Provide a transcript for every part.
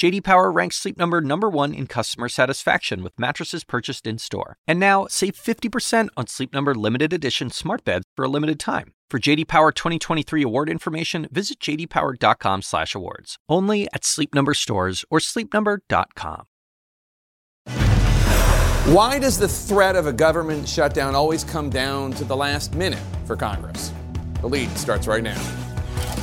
JD Power ranks Sleep Number number 1 in customer satisfaction with mattresses purchased in-store. And now, save 50% on Sleep Number limited edition smart beds for a limited time. For JD Power 2023 award information, visit jdpower.com/awards. Only at Sleep Number stores or sleepnumber.com. Why does the threat of a government shutdown always come down to the last minute for Congress? The lead starts right now.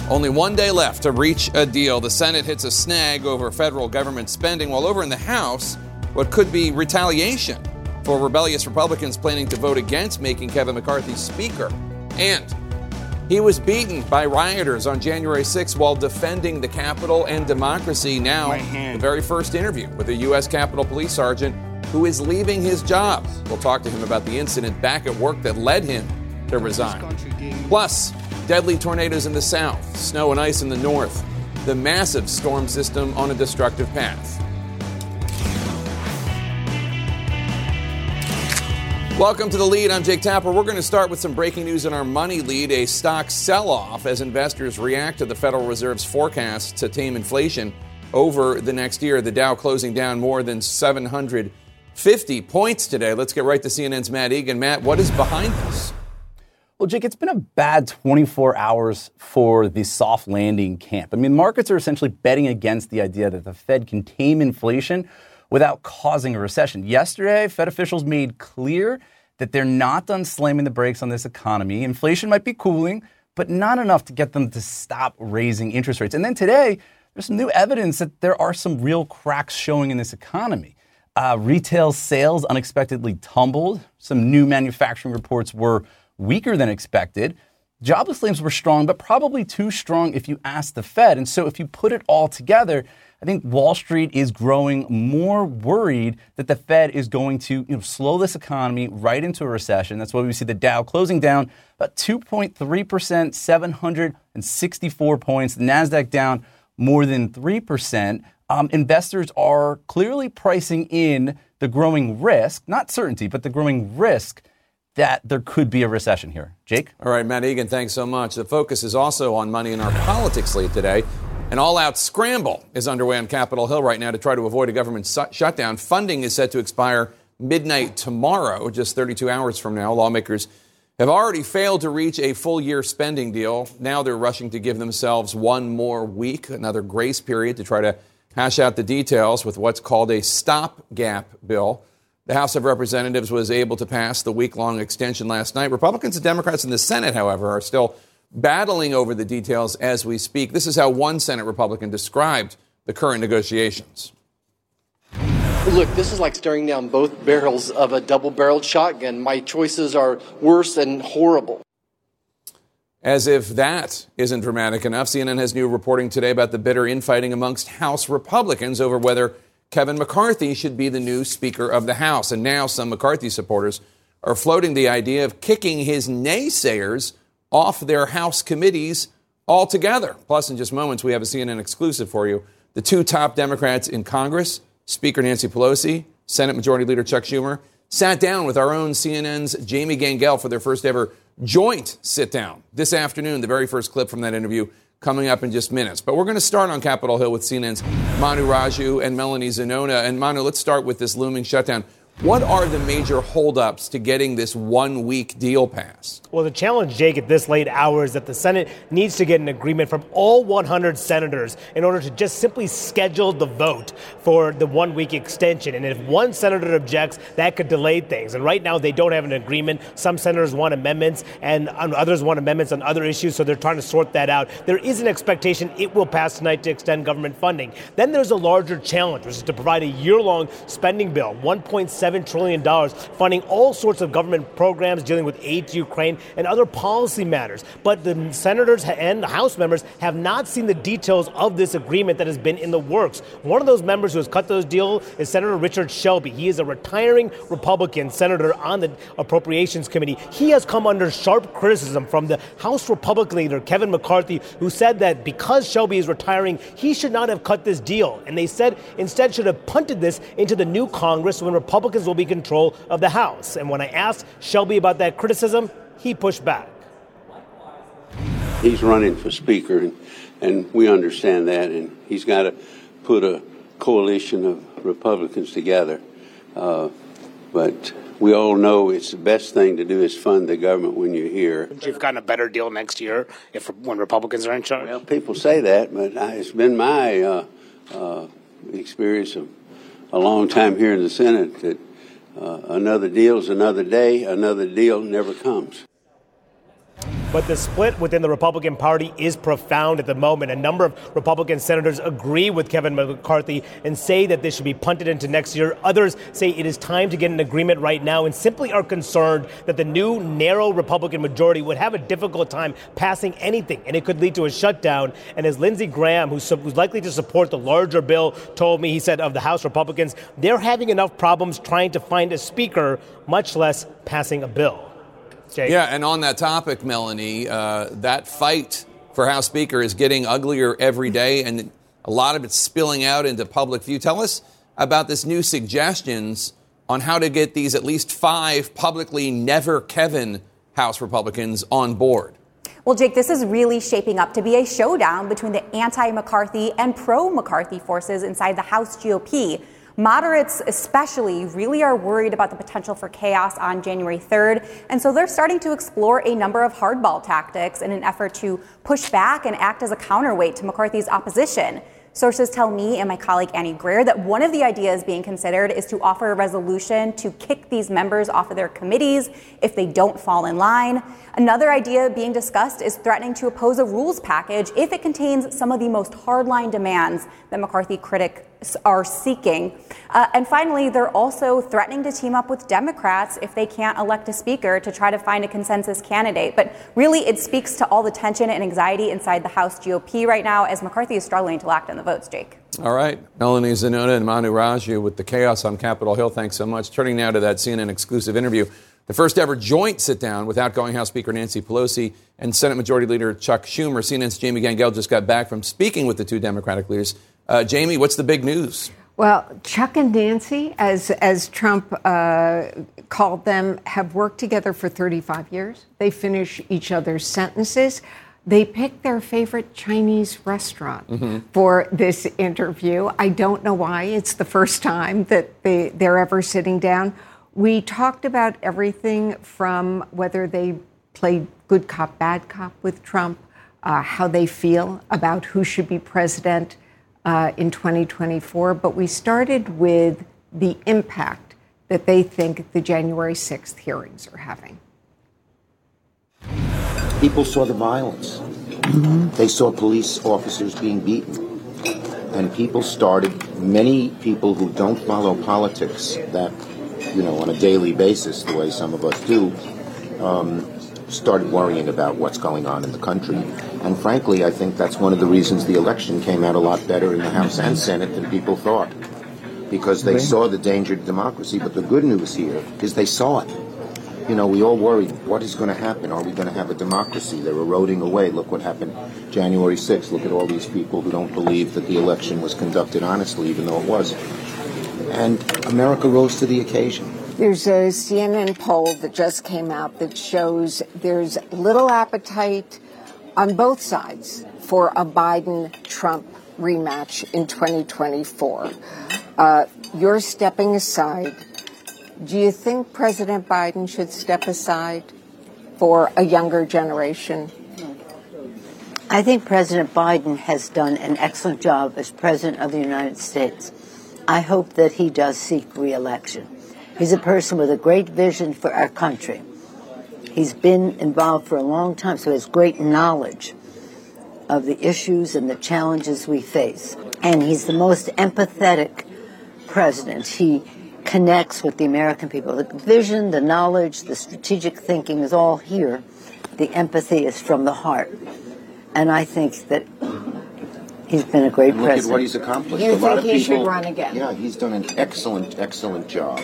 Only one day left to reach a deal. The Senate hits a snag over federal government spending, while over in the House, what could be retaliation for rebellious Republicans planning to vote against making Kevin McCarthy Speaker. And he was beaten by rioters on January 6 while defending the Capitol and democracy. Now, the very first interview with a U.S. Capitol Police Sergeant who is leaving his job. We'll talk to him about the incident back at work that led him to resign. Plus, deadly tornadoes in the south, snow and ice in the north, the massive storm system on a destructive path. Welcome to the lead. I'm Jake Tapper. We're going to start with some breaking news in our money lead a stock sell off as investors react to the Federal Reserve's forecast to tame inflation over the next year. The Dow closing down more than 750 points today. Let's get right to CNN's Matt Egan. Matt, what is behind this? Well, Jake, it's been a bad 24 hours for the soft landing camp. I mean, markets are essentially betting against the idea that the Fed can tame inflation without causing a recession. Yesterday, Fed officials made clear that they're not done slamming the brakes on this economy. Inflation might be cooling, but not enough to get them to stop raising interest rates. And then today, there's some new evidence that there are some real cracks showing in this economy. Uh, retail sales unexpectedly tumbled. Some new manufacturing reports were weaker than expected. Jobless claims were strong, but probably too strong if you ask the Fed. And so if you put it all together, I think Wall Street is growing more worried that the Fed is going to you know, slow this economy right into a recession. That's why we see the Dow closing down about 2.3%, 764 points. The NASDAQ down more than 3%. Um, investors are clearly pricing in the growing risk, not certainty, but the growing risk that there could be a recession here. Jake? All right, Matt Egan, thanks so much. The focus is also on money in our politics lead today. An all out scramble is underway on Capitol Hill right now to try to avoid a government su- shutdown. Funding is set to expire midnight tomorrow, just 32 hours from now. Lawmakers have already failed to reach a full year spending deal. Now they're rushing to give themselves one more week, another grace period to try to hash out the details with what's called a stopgap bill. The House of Representatives was able to pass the week long extension last night. Republicans and Democrats in the Senate, however, are still battling over the details as we speak. This is how one Senate Republican described the current negotiations. Look, this is like staring down both barrels of a double barreled shotgun. My choices are worse and horrible. As if that isn't dramatic enough, CNN has new reporting today about the bitter infighting amongst House Republicans over whether Kevin McCarthy should be the new Speaker of the House. And now some McCarthy supporters are floating the idea of kicking his naysayers off their House committees altogether. Plus, in just moments, we have a CNN exclusive for you. The two top Democrats in Congress, Speaker Nancy Pelosi, Senate Majority Leader Chuck Schumer, sat down with our own CNN's Jamie Gangel for their first ever joint sit down this afternoon. The very first clip from that interview coming up in just minutes. But we're going to start on Capitol Hill with CNN's Manu Raju and Melanie Zanona. And Manu, let's start with this looming shutdown. What are the major holdups to getting this one week deal passed? Well, the challenge, Jake, at this late hour is that the Senate needs to get an agreement from all 100 senators in order to just simply schedule the vote for the one week extension. And if one senator objects, that could delay things. And right now, they don't have an agreement. Some senators want amendments, and others want amendments on other issues, so they're trying to sort that out. There is an expectation it will pass tonight to extend government funding. Then there's a larger challenge, which is to provide a year long spending bill, 1.7 $7 trillion, funding all sorts of government programs dealing with aid to Ukraine and other policy matters. But the senators and the House members have not seen the details of this agreement that has been in the works. One of those members who has cut those deals is Senator Richard Shelby. He is a retiring Republican senator on the Appropriations Committee. He has come under sharp criticism from the House Republican leader, Kevin McCarthy, who said that because Shelby is retiring, he should not have cut this deal. And they said instead should have punted this into the new Congress when Republicans will be in control of the House. And when I asked Shelby about that criticism, he pushed back. He's running for Speaker, and, and we understand that, and he's got to put a coalition of Republicans together. Uh, but we all know it's the best thing to do is fund the government when you're here. You've gotten a better deal next year if when Republicans are in charge. Well, people say that, but I, it's been my uh, uh, experience of a long time here in the Senate that Uh, another deal is another day, another deal never comes. But the split within the Republican Party is profound at the moment. A number of Republican senators agree with Kevin McCarthy and say that this should be punted into next year. Others say it is time to get an agreement right now and simply are concerned that the new narrow Republican majority would have a difficult time passing anything and it could lead to a shutdown. And as Lindsey Graham, who's, who's likely to support the larger bill, told me, he said of the House Republicans, they're having enough problems trying to find a speaker, much less passing a bill. Jake. Yeah, and on that topic, Melanie, uh, that fight for House Speaker is getting uglier every day, and a lot of it's spilling out into public view. Tell us about this new suggestions on how to get these at least five publicly never Kevin House Republicans on board. Well, Jake, this is really shaping up to be a showdown between the anti McCarthy and pro McCarthy forces inside the House GOP. Moderates, especially, really are worried about the potential for chaos on January 3rd. And so they're starting to explore a number of hardball tactics in an effort to push back and act as a counterweight to McCarthy's opposition. Sources tell me and my colleague Annie Grayer that one of the ideas being considered is to offer a resolution to kick these members off of their committees if they don't fall in line. Another idea being discussed is threatening to oppose a rules package if it contains some of the most hardline demands that McCarthy critics are seeking. Uh, and finally, they're also threatening to team up with Democrats if they can't elect a speaker to try to find a consensus candidate. But really, it speaks to all the tension and anxiety inside the House GOP right now as McCarthy is struggling to lock down the votes, Jake. All right. Melanie Zanona and Manu Raju with the chaos on Capitol Hill. Thanks so much. Turning now to that CNN exclusive interview. The first ever joint sit down with outgoing House Speaker Nancy Pelosi and Senate Majority Leader Chuck Schumer. CNN's Jamie Gangel just got back from speaking with the two Democratic leaders. Uh, Jamie, what's the big news? Well, Chuck and Nancy, as as Trump uh, called them, have worked together for 35 years. They finish each other's sentences. They picked their favorite Chinese restaurant mm-hmm. for this interview. I don't know why. It's the first time that they, they're ever sitting down. We talked about everything from whether they played good cop, bad cop with Trump, uh, how they feel about who should be president uh, in 2024. But we started with the impact that they think the January 6th hearings are having. People saw the violence. Mm-hmm. They saw police officers being beaten. And people started, many people who don't follow politics that you know, on a daily basis, the way some of us do, um, started worrying about what's going on in the country. And frankly, I think that's one of the reasons the election came out a lot better in the House and Senate than people thought. Because they saw the danger to democracy. But the good news here is they saw it. You know, we all worried, what is going to happen? Are we going to have a democracy? They're eroding away. Look what happened January 6th. Look at all these people who don't believe that the election was conducted honestly, even though it was and America rose to the occasion. There's a CNN poll that just came out that shows there's little appetite on both sides for a Biden Trump rematch in 2024. Uh, you're stepping aside. Do you think President Biden should step aside for a younger generation? I think President Biden has done an excellent job as President of the United States. I hope that he does seek reelection. He's a person with a great vision for our country. He's been involved for a long time, so he has great knowledge of the issues and the challenges we face. And he's the most empathetic president. He connects with the American people. The vision, the knowledge, the strategic thinking is all here. The empathy is from the heart. And I think that he's been a great Look president. at what he's accomplished. You a lot think of he should people, run again? Yeah, he's done an excellent, excellent job.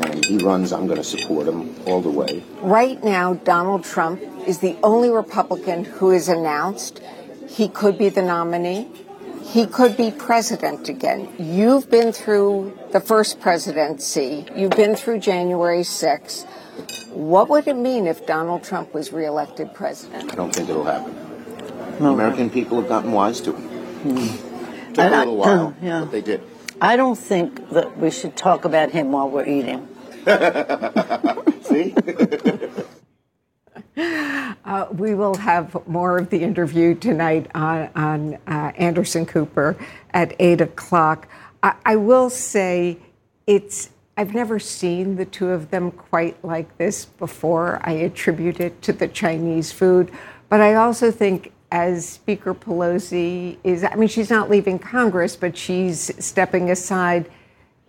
And he runs, I'm going to support him all the way. Right now, Donald Trump is the only Republican who is announced he could be the nominee. He could be president again. You've been through the first presidency. You've been through January 6th. What would it mean if Donald Trump was reelected president? I don't think it'll happen. The American people have gotten wise to him. Hmm. Took And a I- little while, yeah. but they did. I don't think that we should talk about him while we're eating. See? Uh, we will have more of the interview tonight on, on uh, Anderson Cooper at 8 o'clock. I, I will say it's, I've never seen the two of them quite like this before. I attribute it to the Chinese food. But I also think as Speaker Pelosi is, I mean, she's not leaving Congress, but she's stepping aside.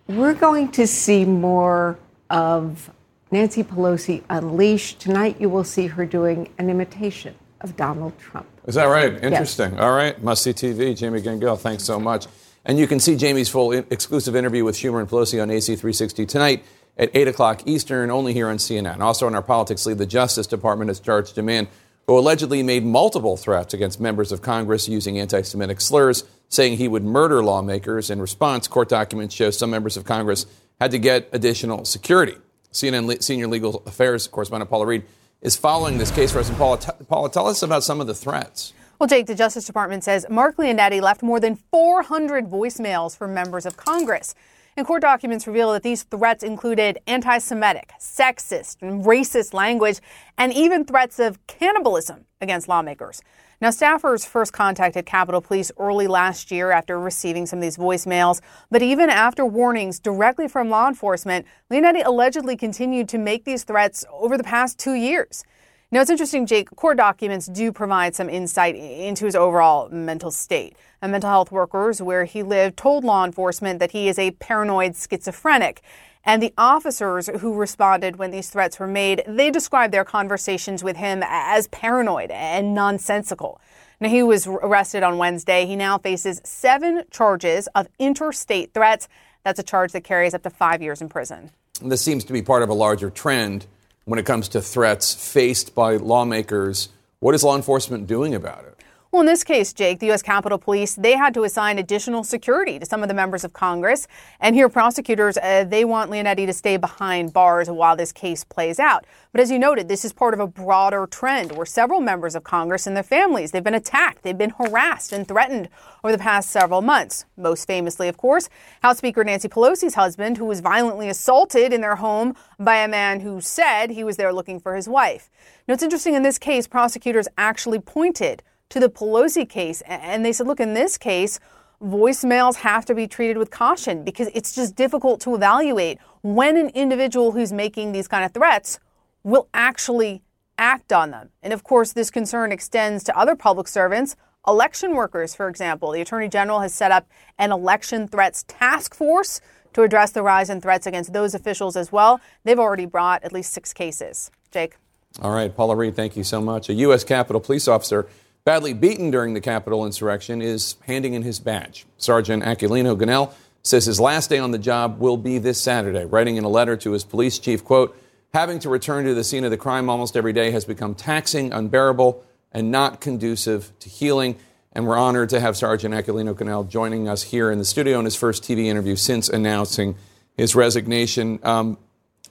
We're going to see more of Nancy Pelosi unleashed. Tonight, you will see her doing an imitation of Donald Trump. Is that right? Interesting. All right. Must see TV. Jamie Gangel, thanks so much. And you can see Jamie's full exclusive interview with Schumer and Pelosi on AC360 tonight at 8 o'clock Eastern, only here on CNN. Also on our politics lead, the Justice Department has charged a man who allegedly made multiple threats against members of Congress using anti Semitic slurs, saying he would murder lawmakers. In response, court documents show some members of Congress had to get additional security. CNN senior legal affairs correspondent Paula Reed is following this case for us. And Paula, t- Paula, tell us about some of the threats. Well, Jake, the Justice Department says Mark Leonetti left more than 400 voicemails for members of Congress. And court documents reveal that these threats included anti Semitic, sexist, and racist language, and even threats of cannibalism against lawmakers. Now, staffers first contacted Capitol Police early last year after receiving some of these voicemails. But even after warnings directly from law enforcement, Leonetti allegedly continued to make these threats over the past two years. Now, it's interesting, Jake, court documents do provide some insight into his overall mental state. And mental health workers where he lived told law enforcement that he is a paranoid schizophrenic. And the officers who responded when these threats were made, they described their conversations with him as paranoid and nonsensical. Now, he was arrested on Wednesday. He now faces seven charges of interstate threats. That's a charge that carries up to five years in prison. This seems to be part of a larger trend when it comes to threats faced by lawmakers. What is law enforcement doing about it? Well, in this case, Jake, the U.S. Capitol Police, they had to assign additional security to some of the members of Congress. And here, prosecutors, uh, they want Leonetti to stay behind bars while this case plays out. But as you noted, this is part of a broader trend where several members of Congress and their families, they've been attacked, they've been harassed and threatened over the past several months. Most famously, of course, House Speaker Nancy Pelosi's husband, who was violently assaulted in their home by a man who said he was there looking for his wife. Now, it's interesting in this case, prosecutors actually pointed to the Pelosi case. And they said, look, in this case, voicemails have to be treated with caution because it's just difficult to evaluate when an individual who's making these kind of threats will actually act on them. And of course, this concern extends to other public servants, election workers, for example. The Attorney General has set up an election threats task force to address the rise in threats against those officials as well. They've already brought at least six cases. Jake. All right, Paula Reed, thank you so much. A U.S. Capitol police officer badly beaten during the Capitol insurrection, is handing in his badge. Sergeant Aquilino Gonell says his last day on the job will be this Saturday, writing in a letter to his police chief, quote, having to return to the scene of the crime almost every day has become taxing, unbearable, and not conducive to healing. And we're honored to have Sergeant Aquilino Gonell joining us here in the studio in his first TV interview since announcing his resignation. Um,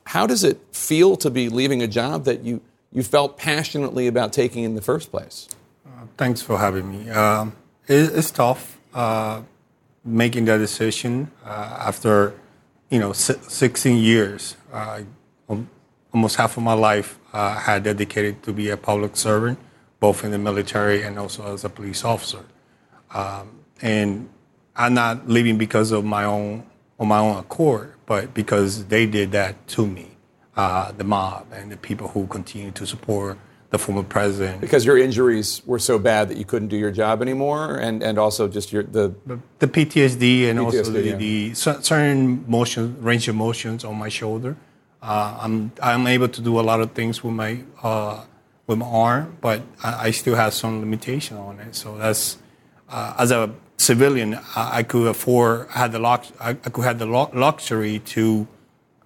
how does it feel to be leaving a job that you, you felt passionately about taking in the first place? Thanks for having me. Um, it, it's tough uh, making that decision uh, after, you know, 16 years. Uh, almost half of my life I had dedicated to be a public servant, both in the military and also as a police officer. Um, and I'm not leaving because of my own on my own accord, but because they did that to me, uh, the mob and the people who continue to support the former president. Because your injuries were so bad that you couldn't do your job anymore, and, and also just your the the PTSD and PTSD, also the, yeah. the certain motion range of motions on my shoulder. Uh, I'm I'm able to do a lot of things with my uh, with my arm, but I, I still have some limitation on it. So that's uh, as a civilian, I, I could afford I had the lux- I, I could have the lu- luxury to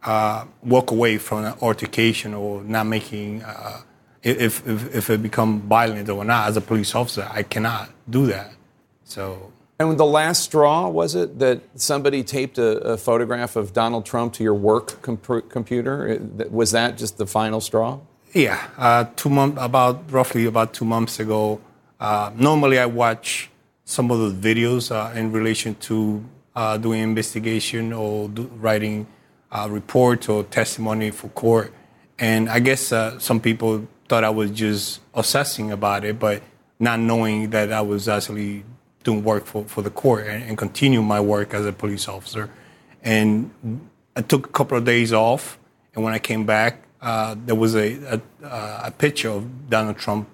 uh, walk away from an altercation or not making uh, if, if if it become violent or not. As a police officer, I cannot do that. So And the last straw was it that somebody taped a, a photograph of Donald Trump to your work compu- computer? Was that just the final straw? Yeah, uh, two months about roughly about two months ago. Uh, normally, I watch some of those videos uh, in relation to uh, doing investigation or do, writing uh, reports or testimony for court, and I guess uh, some people thought I was just obsessing about it, but not knowing that I was actually doing work for, for the court and, and continue my work as a police officer. And I took a couple of days off, and when I came back, uh, there was a, a, a picture of Donald Trump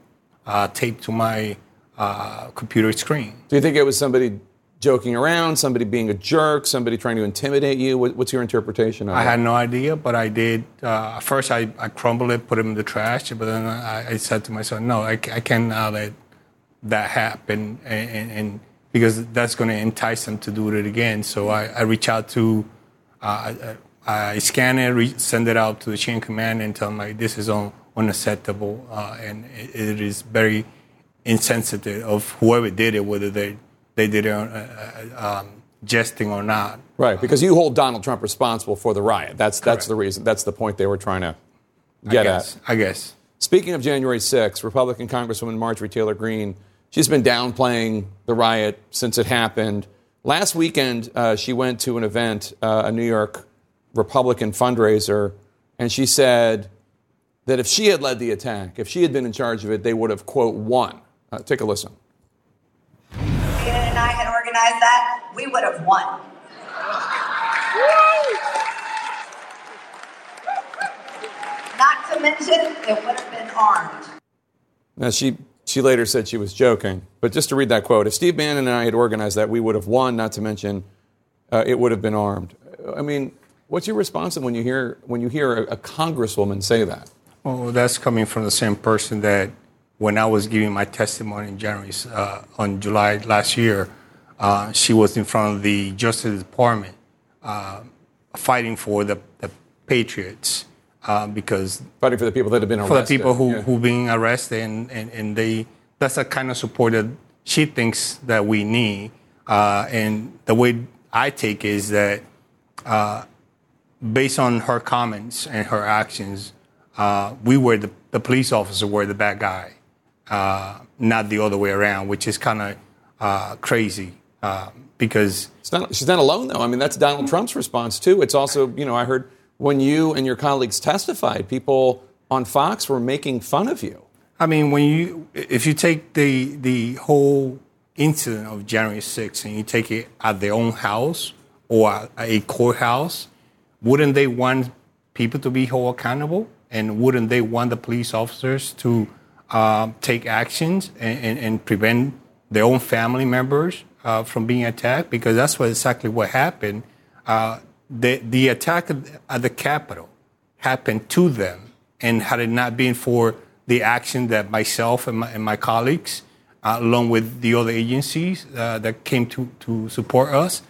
uh, taped to my uh, computer screen. Do you think it was somebody joking around, somebody being a jerk, somebody trying to intimidate you? What, what's your interpretation of I it? had no idea, but I did. Uh, first, I, I crumbled it, put it in the trash, but then I, I said to myself, no, I, I cannot let that happen, and, and, and because that's going to entice them to do it again. So I, I reach out to, uh, I, I scan it, re- send it out to the chain command, and tell them like this is un, unacceptable, uh, and it, it is very insensitive of whoever did it, whether they they did it uh, um, jesting or not. Right, because you hold Donald Trump responsible for the riot. That's that's the reason. That's the point they were trying to get guess, at. I guess. Speaking of January 6th, Republican Congresswoman Marjorie Taylor Greene, she's been downplaying the riot since it happened. Last weekend, uh, she went to an event, uh, a New York Republican fundraiser, and she said that if she had led the attack, if she had been in charge of it, they would have, quote, won. Uh, take a listen. Ian and I had organized that, we would have won. Not to mention, it would have been armed. Now, she, she later said she was joking, but just to read that quote, if Steve Bannon and I had organized that, we would have won, not to mention uh, it would have been armed. I mean, what's your response when you hear, when you hear a, a congresswoman say that? Well, that's coming from the same person that when I was giving my testimony in January, uh, on July last year, uh, she was in front of the Justice Department uh, fighting for the, the Patriots uh, because fighting for the people that have been arrested. for the people who yeah. who being arrested and, and, and they that's the kind of support that she thinks that we need uh, and the way I take is that uh, based on her comments and her actions uh, we were the, the police officer were the bad guy uh, not the other way around which is kind of uh, crazy uh, because It's not, she's not alone, though. I mean, that's Donald Trump's response, too. It's also, you know, I heard when you and your colleagues testified, people on Fox were making fun of you. I mean, when you if you take the the whole incident of January 6th and you take it at their own house or a courthouse, wouldn't they want people to be held accountable? And wouldn't they want the police officers to um, take actions and, and, and prevent their own family members uh, from being attacked? Because that's what exactly what happened. Uh, the the attack at the Capitol happened to them, and had it not been for the action that myself and my, and my colleagues, uh, along with the other agencies uh, that came to, to support us,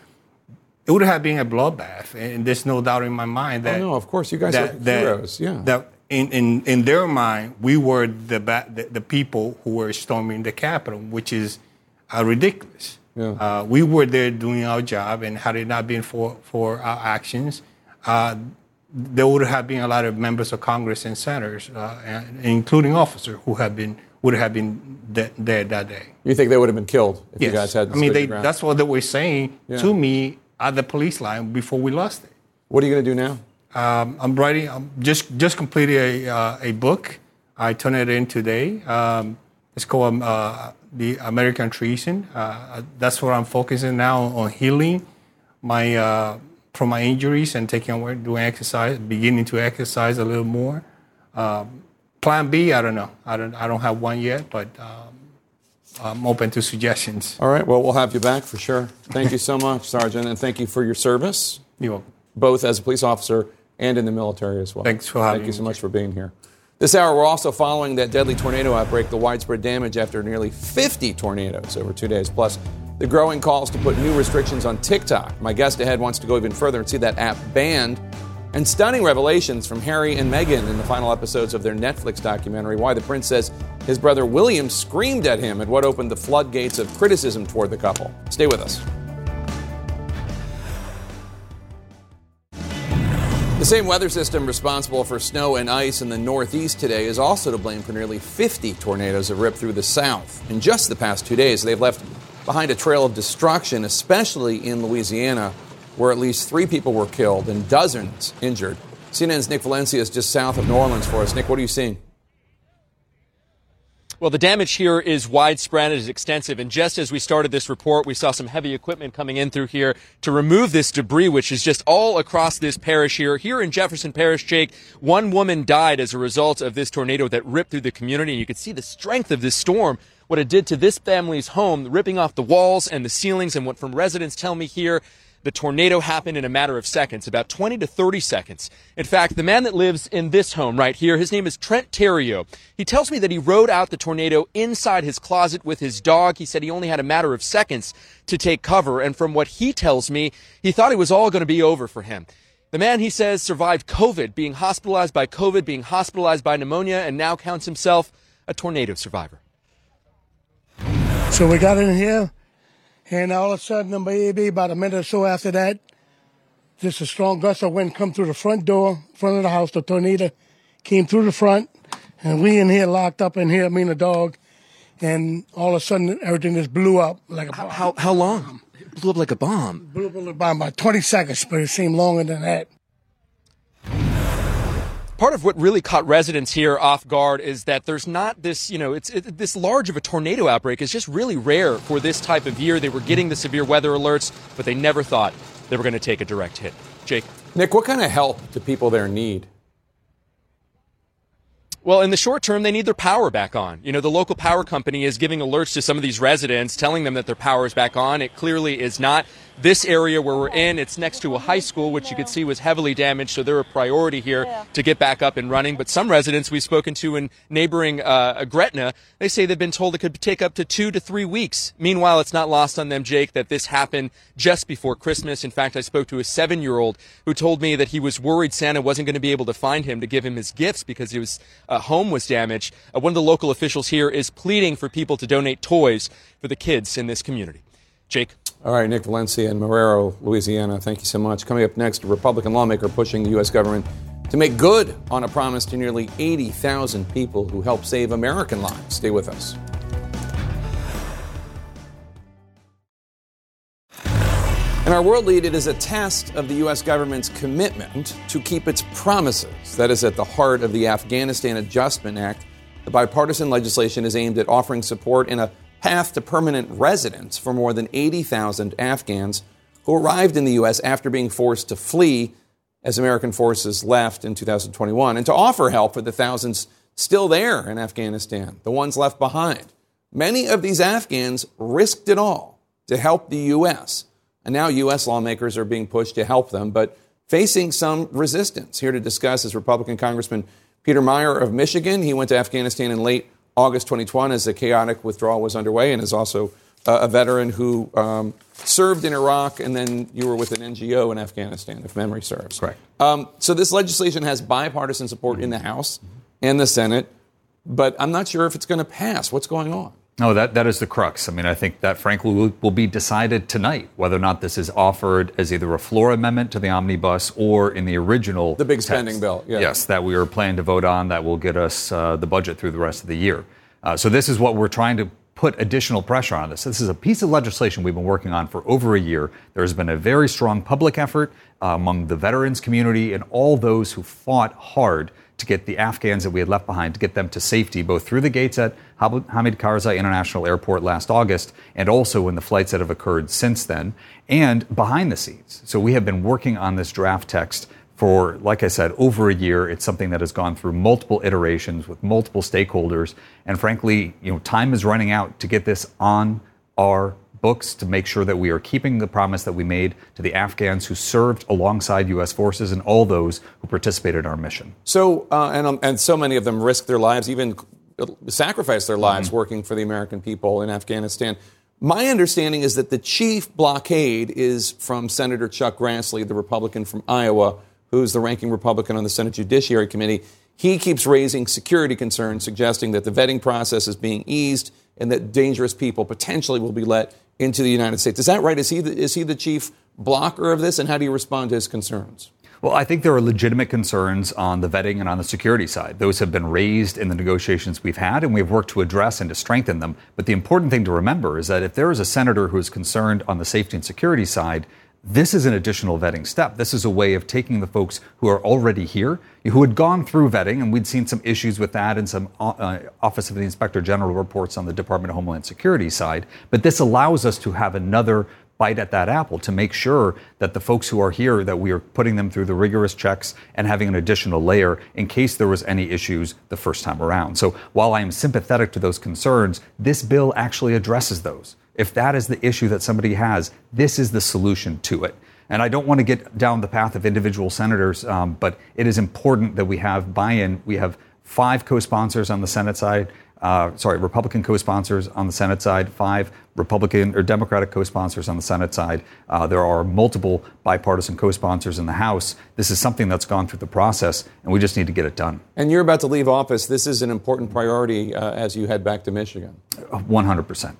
it would have been a bloodbath. And there's no doubt in my mind that. oh, no, of course. You guys that, are that- heroes. Yeah. That in, in, in their mind, we were the, the, the people who were storming the Capitol, which is uh, ridiculous. Uh, we were there doing our job, and had it not been for, for our actions, uh, there would have been a lot of members of Congress and senators, uh, and, including officers, who have been would have been de- there that day. You think they would have been killed if Yes. you guys had I mean, they, that's what they were saying Yeah. to me at the police line before we lost it. What are you going to do now? Um, I'm writing. I'm just just completed a uh, a book. I turned it in today. Um, it's called um, uh, the American Treason. Uh, that's where I'm focusing now on healing my uh, from my injuries and taking away doing exercise, beginning to exercise a little more. Um, plan B, I don't know. I don't, I don't have one yet, but um, I'm open to suggestions. All right. Well, we'll have you back for sure. Thank you so much, Sergeant, and thank you for your service. You're welcome. Both as a police officer and in the military as well. Thanks for having Thank you so me. much for being here. This hour, we're also following that deadly tornado outbreak, the widespread damage after nearly 50 tornadoes over two days, plus the growing calls to put new restrictions on TikTok. My guest ahead wants to go even further and see that app banned. And stunning revelations from Harry and Meghan in the final episodes of their Netflix documentary, Why the Prince says his brother William screamed at him at what opened the floodgates of criticism toward the couple. Stay with us. The same weather system responsible for snow and ice in the Northeast today is also to blame for nearly 50 tornadoes that ripped through the South. In just the past two days, they've left behind a trail of destruction, especially in Louisiana, where at least three people were killed and dozens injured. CNN's Nick Valencia is just south of New Orleans for us. Nick, what are you seeing? Well, the damage here is widespread, it is extensive, and just as we started this report, we saw some heavy equipment coming in through here to remove this debris, which is just all across this parish here. Here in Jefferson Parish, Jake, one woman died as a result of this tornado that ripped through the community, and you could see the strength of this storm, what it did to this family's home, ripping off the walls and the ceilings, and what from residents tell me here, the tornado happened in a matter of seconds, about 20 to 30 seconds. In fact, the man that lives in this home right here, his name is Trent Terrio. He tells me that he rode out the tornado inside his closet with his dog. He said he only had a matter of seconds to take cover. And from what he tells me, he thought it was all going to be over for him. The man, he says, survived COVID, being hospitalized by COVID, being hospitalized by pneumonia, and now counts himself a tornado survivor. So we got in here, and all of a sudden, maybe about a minute or so after that, just a strong gust of wind come through the front door, front of the house. The tornado came through the front, and we in here locked up in here, me and the dog, and all of a sudden everything just blew up like a bomb. How, how long? It blew up like a bomb. Blew up like a bomb about 20 seconds, but it seemed longer than that. Part of what really caught residents here off guard is that there's not this, you know, it's it, this large of a tornado outbreak is just really rare for this type of year. They were getting the severe weather alerts, but they never thought they were going to take a direct hit. Jake. Nick, what kind of help do people there need? Well, in the short term, they need their power back on. You know, the local power company is giving alerts to some of these residents, telling them that their power is back on. It clearly is not. This area where we're in, it's next to a high school, which you could see was heavily damaged, so they're a priority here to get back up and running. But some residents we've spoken to in neighboring uh, Gretna, they say they've been told it could take up to two to three weeks. Meanwhile, it's not lost on them, Jake, that this happened just before Christmas. In fact, I spoke to a seven-year-old who told me that he was worried Santa wasn't going to be able to find him to give him his gifts because his uh, home was damaged. Uh, one of the local officials here is pleading for people to donate toys for the kids in this community. Jake. All right, Nick Valencia in Marrero, Louisiana. Thank you so much. Coming up next, a Republican lawmaker pushing the U.S. government to make good on a promise to nearly 80,000 people who helped save American lives. Stay with us. In our world lead, it is a test of the U.S. government's commitment to keep its promises. That is at the heart of the Afghanistan Adjustment Act. The bipartisan legislation is aimed at offering support in a path to permanent residence for more than 80,000 Afghans who arrived in the U.S. after being forced to flee as American forces left in 2021, and to offer help for the thousands still there in Afghanistan, the ones left behind. Many of these Afghans risked it all to help the U.S. And now U.S. lawmakers are being pushed to help them, but facing some resistance. Here to discuss is Republican Congressman Peter Meijer of Michigan. He went to Afghanistan in late August 2021 as the chaotic withdrawal was underway and is also uh, a veteran who um, served in Iraq and then you were with an NGO in Afghanistan, if memory serves. Correct. Um, so this legislation has bipartisan support in the House and the Senate, but I'm not sure if it's going to pass. What's going on? No, that, that is the crux. I mean, I think that frankly will, will be decided tonight whether or not this is offered as either a floor amendment to the omnibus or in the original. The big text. spending bill, yeah. Yes, that we are planning to vote on that will get us uh, the budget through the rest of the year. Uh, so this is what we're trying to put additional pressure on this. This is a piece of legislation we've been working on for over a year. There's been a very strong public effort uh, among the veterans community and all those who fought hard to get the Afghans that we had left behind, to get them to safety, both through the gates at Hamid Karzai International Airport last August and also in the flights that have occurred since then, and behind the scenes. So we have been working on this draft text for, like I said, over a year. It's something that has gone through multiple iterations with multiple stakeholders. And frankly, you know, time is running out to get this on our books to make sure that we are keeping the promise that we made to the Afghans who served alongside U.S. forces and all those who participated in our mission. So, uh, and, um, and so many of them risked their lives, even sacrificed their lives mm-hmm. working for the American people in Afghanistan. My understanding is that the chief blockade is from Senator Chuck Grassley, the Republican from Iowa, who's the ranking Republican on the Senate Judiciary Committee, he keeps raising security concerns, suggesting that the vetting process is being eased and that dangerous people potentially will be let into the United States. Is that right? Is he the, is he the chief blocker of this? And how do you respond to his concerns? Well, I think there are legitimate concerns on the vetting and on the security side. Those have been raised in the negotiations we've had, and we've worked to address and to strengthen them. But the important thing to remember is that if there is a senator who is concerned on the safety and security side, this is an additional vetting step. This is a way of taking the folks who are already here, who had gone through vetting, and we'd seen some issues with that and some uh, Office of the Inspector General reports on the Department of Homeland Security side. But this allows us to have another bite at that apple to make sure that the folks who are here that we are putting them through the rigorous checks and having an additional layer in case there was any issues the first time around. So while I am sympathetic to those concerns, this bill actually addresses those. If that is the issue that somebody has, this is the solution to it. And I don't want to get down the path of individual senators, um, but it is important that we have buy in. We have five co sponsors on the Senate side. Uh, sorry, Republican co-sponsors on the Senate side, five Republican or Democratic co-sponsors on the Senate side. Uh, there are multiple bipartisan co-sponsors in the House. This is something that's gone through the process, and we just need to get it done. And you're about to leave office. This is an important priority uh, as you head back to Michigan. 100 percent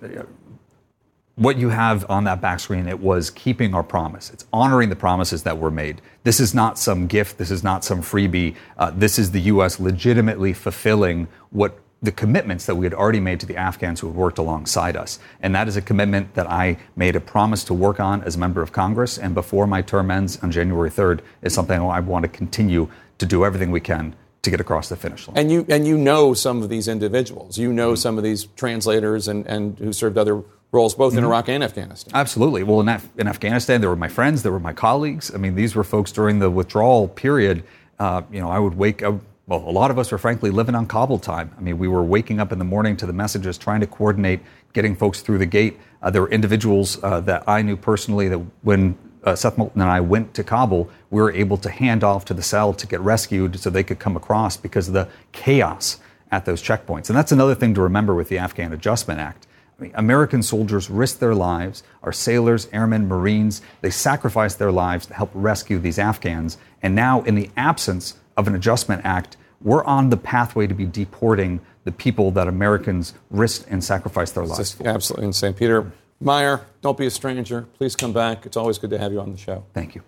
what you have on that back screen, it was keeping our promise. It's honoring the promises that were made. This is not some gift. This is not some freebie. Uh, this is the U.S. legitimately fulfilling what the commitments that we had already made to the Afghans who have worked alongside us. And that is a commitment that I made a promise to work on as a member of Congress. And before my term ends on January 3rd, is something I want to continue to do everything we can to get across the finish line. And you and you know some of these individuals. You know some of these translators and, and who served other roles both in mm-hmm. Iraq and Afghanistan. Absolutely. Well, in, Af- in Afghanistan, there were my friends, there were my colleagues. I mean, these were folks during the withdrawal period. Uh, you know, I would wake up. Well, a lot of us were frankly living on Kabul time. I mean, we were waking up in the morning to the messages, trying to coordinate getting folks through the gate. Uh, there were individuals uh, that I knew personally that when uh, Seth Moulton and I went to Kabul, we were able to hand off to the cell to get rescued so they could come across because of the chaos at those checkpoints. And that's another thing to remember with the Afghan Adjustment Act. I mean, American soldiers risked their lives, our sailors, airmen, Marines, they sacrificed their lives to help rescue these Afghans. And now, in the absence of an adjustment act, we're on the pathway to be deporting the people that Americans risked and sacrificed their lives. absolutely insane. Peter Meijer, don't be a stranger. Please come back. It's always good to have you on the show. Thank you.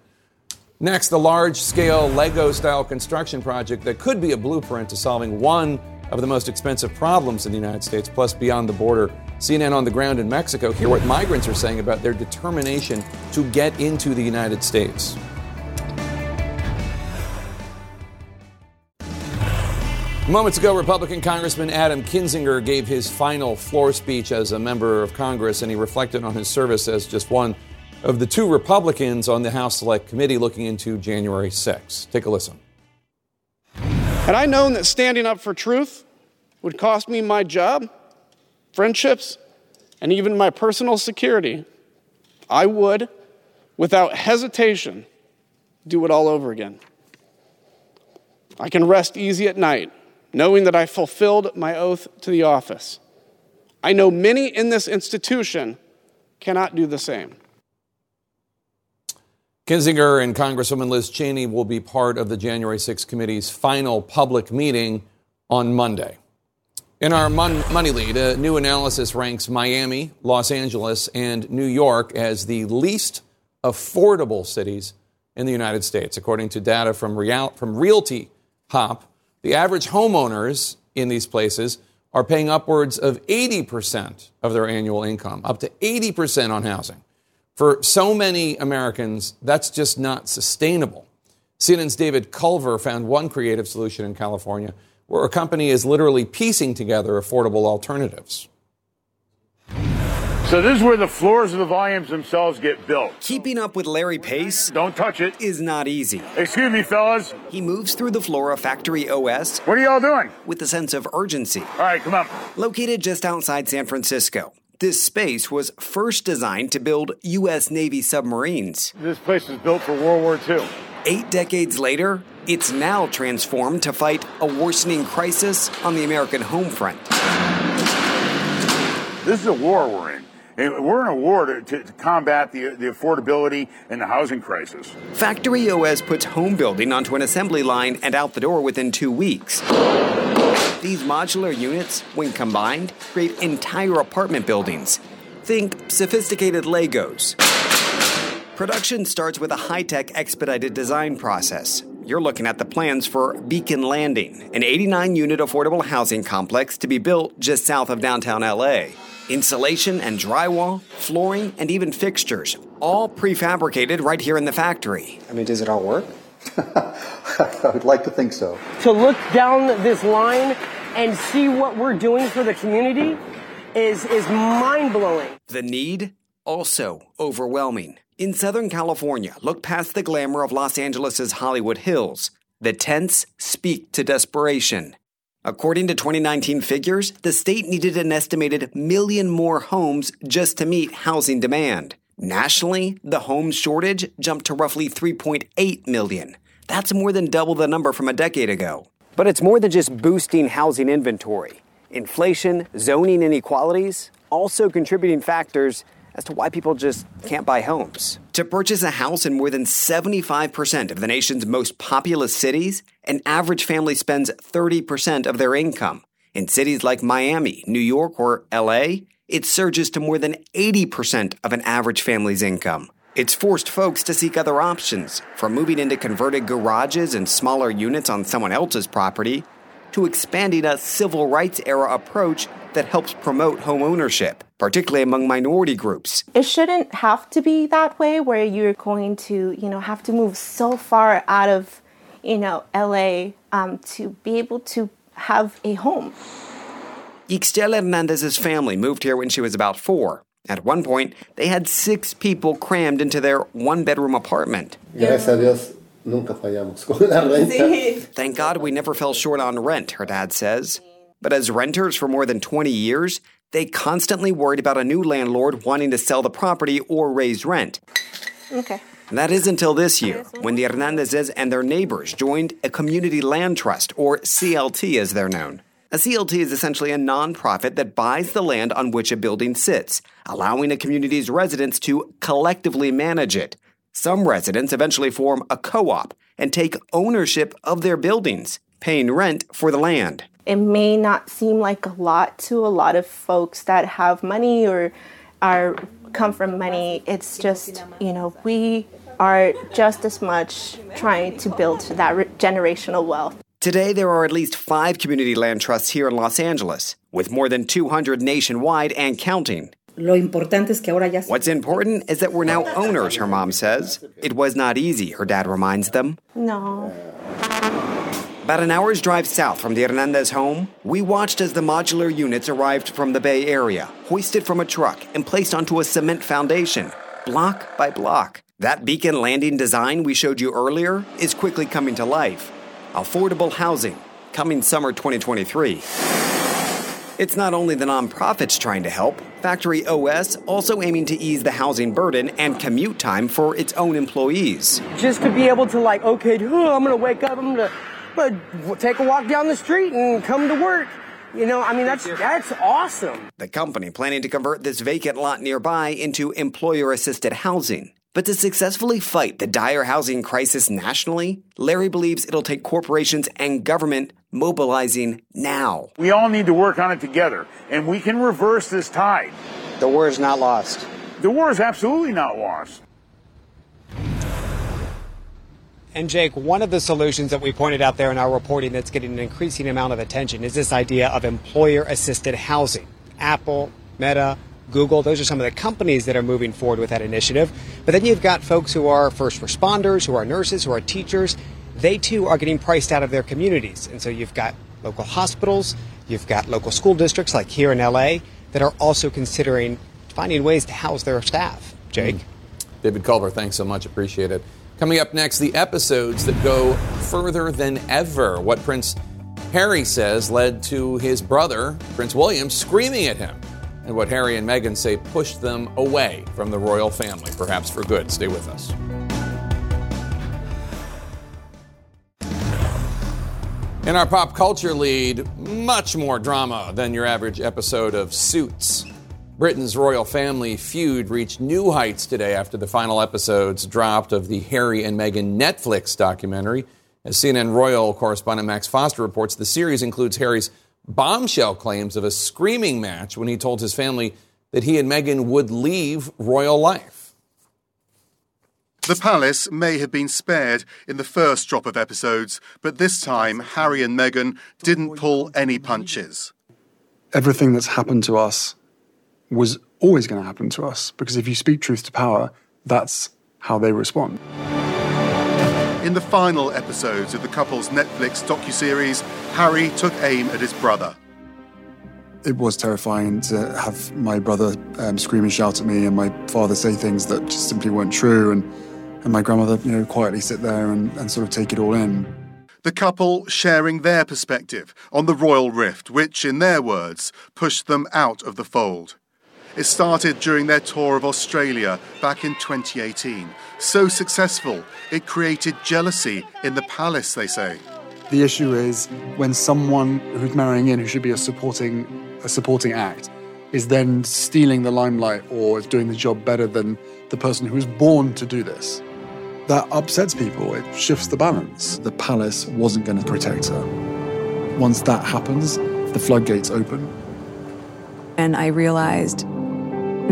Next, the large scale Lego style construction project that could be a blueprint to solving one of the most expensive problems in the United States, plus beyond the border. CNN on the ground in Mexico hear what migrants are saying about their determination to get into the United States. Moments ago, Republican Congressman Adam Kinzinger gave his final floor speech as a member of Congress, and he reflected on his service as just one of the two Republicans on the House Select Committee looking into January 6. Take a listen. Had I known that standing up for truth would cost me my job, friendships, and even my personal security, I would, without hesitation, do it all over again. I can rest easy at night knowing that I fulfilled my oath to the office. I know many in this institution cannot do the same. Kinzinger and Congresswoman Liz Cheney will be part of the January 6 committee's final public meeting on Monday. In our mon- money lead, a new analysis ranks Miami, Los Angeles, and New York as the least affordable cities in the United States, according to data from, Real- from Realty Hop. The average homeowners in these places are paying upwards of 80% of their annual income, up to 80% on housing. For so many Americans, that's just not sustainable. CNN's David Culver found one creative solution in California where a company is literally piecing together affordable alternatives. So this is where the floors of the volumes themselves get built. Keeping up with Larry Pace, don't touch it, is not easy. Excuse me, fellas. He moves through the floor of Factory OS. What are y'all doing? With a sense of urgency. All right, come on. Located just outside San Francisco, this space was first designed to build U.S. Navy submarines. This place was built for World War II. Eight decades later, it's now transformed to fight a worsening crisis on the American home front. This is a war we're in. We're in a war to, to, to, combat the, the affordability and the housing crisis. Factory OS puts home building onto an assembly line and out the door within two weeks. These modular units, when combined, create entire apartment buildings. Think sophisticated Legos. Production starts with a high tech expedited design process. You're looking at the plans for Beacon Landing, an 89 unit affordable housing complex to be built just south of downtown LA. Insulation and drywall, flooring, and even fixtures, all prefabricated right here in the factory. I mean, does it all work? I would like to think so. To look down this line and see what we're doing for the community is, is mind blowing. The need, also overwhelming. In Southern California, look past the glamour of Los Angeles' Hollywood Hills. The tents speak to desperation. According to 2019 figures, the state needed an estimated million more homes just to meet housing demand. Nationally, the home shortage jumped to roughly 3.8 million. That's more than double the number from a decade ago. But it's more than just boosting housing inventory. Inflation, zoning inequalities, also contributing factors as to why people just can't buy homes. To purchase a house in more than 75% of the nation's most populous cities, an average family spends 30% of their income. In cities like Miami, New York, or LA, it surges to more than 80% of an average family's income. It's forced folks to seek other options, from moving into converted garages and smaller units on someone else's property, to expanding a civil rights era approach that helps promote home ownership, particularly among minority groups. It shouldn't have to be that way where you're going to, you know, have to move so far out of, you know, LA um, to be able to have a home. Ixchel Hernandez's family moved here when she was about four. At one point, they had six people crammed into their one bedroom apartment. Gracias a Dios, nunca fallamos con la renta. Thank God we never fell short on rent, her dad says. But as renters for more than 20 years, they constantly worried about a new landlord wanting to sell the property or raise rent. Okay. That is until this year, when the Hernandezes and their neighbors joined a community land trust, or CLT as they're known. A CLT is essentially a nonprofit that buys the land on which a building sits, allowing a community's residents to collectively manage it. Some residents eventually form a co op and take ownership of their buildings, paying rent for the land. It may not seem like a lot to a lot of folks that have money or are come from money. It's just, you know, we are just as much trying to build that generational wealth. Today, there are at least five community land trusts here in Los Angeles, with more than 200 nationwide and counting. What's important is that we're now owners, her mom says. It was not easy, her dad reminds them. No. About an hour's drive south from the Hernandez home, we watched as the modular units arrived from the Bay Area, hoisted from a truck, and placed onto a cement foundation, block by block. That beacon landing design we showed you earlier is quickly coming to life. Affordable housing, coming summer 2023. It's not only the nonprofits trying to help, Factory OS also aiming to ease the housing burden and commute time for its own employees. Just to be able to, like, okay, I'm gonna wake up, I'm gonna, uh, I'm gonna take a walk down the street and come to work. You know, I mean, that's that's awesome. The company planning to convert this vacant lot nearby into employer assisted housing. But to successfully fight the dire housing crisis nationally, Larry believes it'll take corporations and government mobilizing now. We all need to work on it together, and we can reverse this tide. The war is not lost. The war is absolutely not lost. And Jake, one of the solutions that we pointed out there in our reporting that's getting an increasing amount of attention is this idea of employer assisted housing. Apple, Meta, Google, those are some of the companies that are moving forward with that initiative. But then you've got folks who are first responders, who are nurses, who are teachers. They too are getting priced out of their communities. And so you've got local hospitals, you've got local school districts like here in LA that are also considering finding ways to house their staff. Jake? Mm. David Culver, thanks so much. Appreciate it. Coming up next, the episodes that go further than ever. What Prince Harry says led to his brother, Prince William, screaming at him. And what Harry and Meghan say pushed them away from the royal family, perhaps for good. Stay with us. In our pop culture lead, much more drama than your average episode of Suits. Britain's royal family feud reached new heights today after the final episodes dropped of the Harry and Meghan Netflix documentary. As CNN royal correspondent Max Foster reports, the series includes Harry's bombshell claims of a screaming match when he told his family that he and Meghan would leave royal life. The palace may have been spared in the first drop of episodes, but this time Harry and Meghan didn't pull any punches. Everything that's happened to us was always going to happen to us because if you speak truth to power, that's how they respond. In the final episodes of the couple's Netflix docuseries, Harry took aim at his brother. It was terrifying to have my brother um, scream and shout at me, and my father say things that just simply weren't true, and and my grandmother, you know, quietly sit there and, and sort of take it all in. The couple sharing their perspective on the royal rift, which, in their words, pushed them out of the fold. It started during their tour of Australia back in 2018. So successful, it created jealousy in the palace, they say. The issue is when someone who's marrying in, who should be a supporting, a supporting act, is then stealing the limelight or is doing the job better than the person who was born to do this that upsets people. It shifts the balance. The palace wasn't going to protect her. Once that happens, the floodgates open. And I realized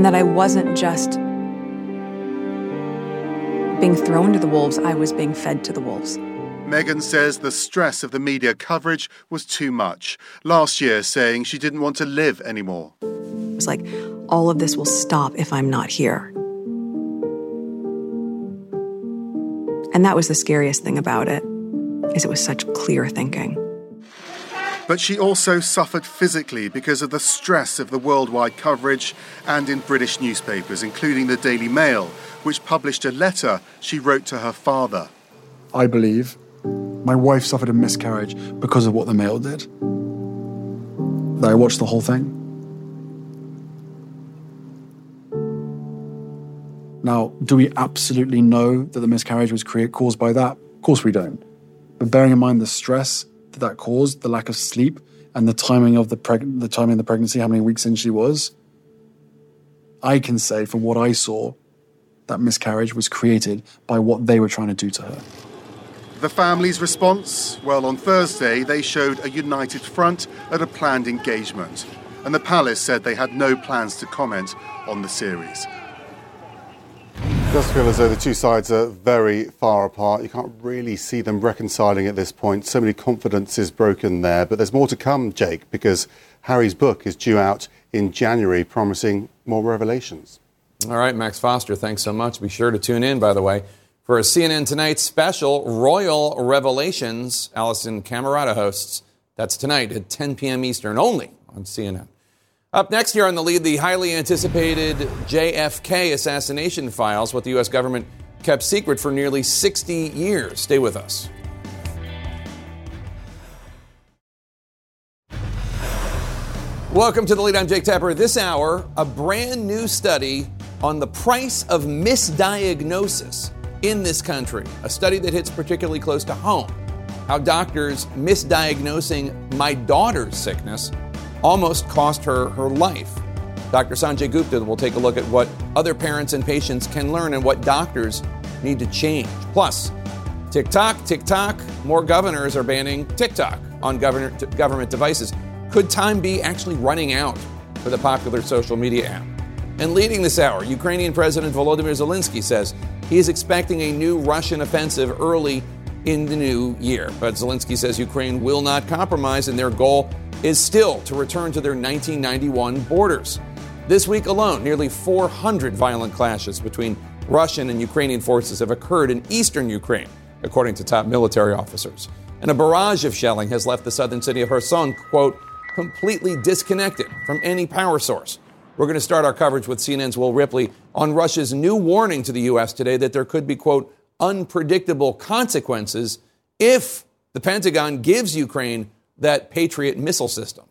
that I wasn't just being thrown to the wolves, I was being fed to the wolves. Meghan says the stress of the media coverage was too much. Last year, saying she didn't want to live anymore. It was like, all of this will stop if I'm not here. And that was the scariest thing about it, is it was such clear thinking. But she also suffered physically because of the stress of the worldwide coverage and in British newspapers, including the Daily Mail, which published a letter she wrote to her father. I believe my wife suffered a miscarriage because of what the Mail did. I watched the whole thing. Now, do we absolutely know that the miscarriage was caused by that? Of course we don't. But bearing in mind the stress that that caused, the lack of sleep, and the timing of the, preg- the timing of the pregnancy, how many weeks in she was, I can say from what I saw, that miscarriage was created by what they were trying to do to her. The family's response? Well, on Thursday, they showed a united front at a planned engagement. And the palace said they had no plans to comment on the series. Does feel as though the two sides are very far apart. You can't really see them reconciling at this point. So many confidences broken there. But there's more to come, Jake, because Harry's book is due out in January, promising more revelations. All right, Max Foster, thanks so much. Be sure to tune in, by the way, for a CNN Tonight special, Royal Revelations. Alisyn Camerota hosts. That's tonight at 10 p.m. Eastern, only on CNN. Up next here on the lead, the highly anticipated JFK assassination files, what the U.S. government kept secret for nearly 60 years. Stay with us. Welcome to the lead. I'm Jake Tapper. This hour, a brand new study on the price of misdiagnosis in this country. A study that hits particularly close to home. How doctors misdiagnosing my daughter's sickness almost cost her her life. Dr. Sanjay Gupta will take a look at what other parents and patients can learn and what doctors need to change. Plus, TikTok, TikTok, more governors are banning TikTok on government government devices. Could time be actually running out for the popular social media app? And leading this hour, Ukrainian President Volodymyr Zelensky says he is expecting a new Russian offensive early in the new year. But Zelensky says Ukraine will not compromise in their goal is still to return to their 1991 borders. This week alone, nearly 400 violent clashes between Russian and Ukrainian forces have occurred in eastern Ukraine, according to top military officers. And a barrage of shelling has left the southern city of Kherson, quote, completely disconnected from any power source. We're going to start our coverage with CNN's Will Ripley on Russia's new warning to the U.S. today that there could be, quote, unpredictable consequences if the Pentagon gives Ukraine that Patriot missile system.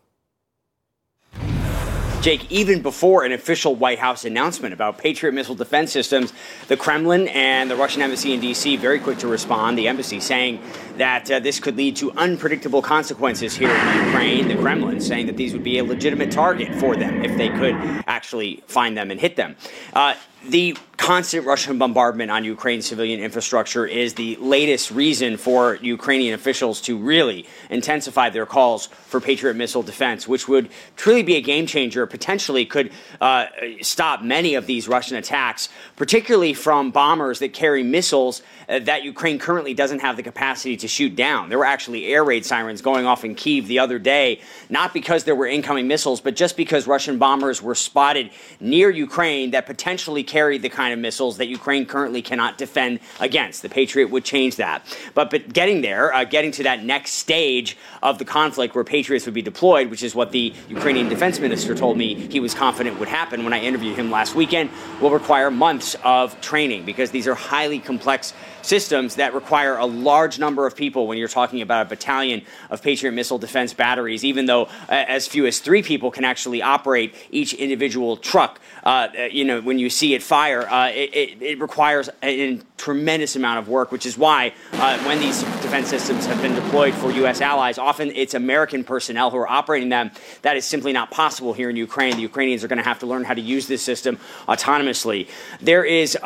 Jake, even before an official White House announcement about Patriot missile defense systems, the Kremlin and the Russian embassy in D.C. very quick to respond. The embassy saying that uh, this could lead to unpredictable consequences here in Ukraine. The Kremlin saying that these would be a legitimate target for them if they could actually find them and hit them. Uh, the constant Russian bombardment on Ukraine's civilian infrastructure is the latest reason for Ukrainian officials to really intensify their calls for Patriot missile defense, which would truly be a game changer, potentially could uh, stop many of these Russian attacks, particularly from bombers that carry missiles uh, that Ukraine currently doesn't have the capacity to shoot down. There were actually air raid sirens going off in Kiev the other day, not because there were incoming missiles, but just because Russian bombers were spotted near Ukraine that potentially carried the kind of missiles that Ukraine currently cannot defend against. The Patriot would change that. But, but getting there, uh, getting to that next stage of the conflict where Patriots would be deployed, which is what the Ukrainian defense minister told me he was confident would happen when I interviewed him last weekend, will require months of training because these are highly complex systems that require a large number of people when you're talking about a battalion of Patriot missile defense batteries, even though uh, as few as three people can actually operate each individual truck. Uh, uh you know, when you see it fire, uh, it, it, it, requires a, tremendous amount of work, which is why uh, when these defense systems have been deployed for U.S. allies, often it's American personnel who are operating them. That is simply not possible here in Ukraine. The Ukrainians are going to have to learn how to use this system autonomously. There is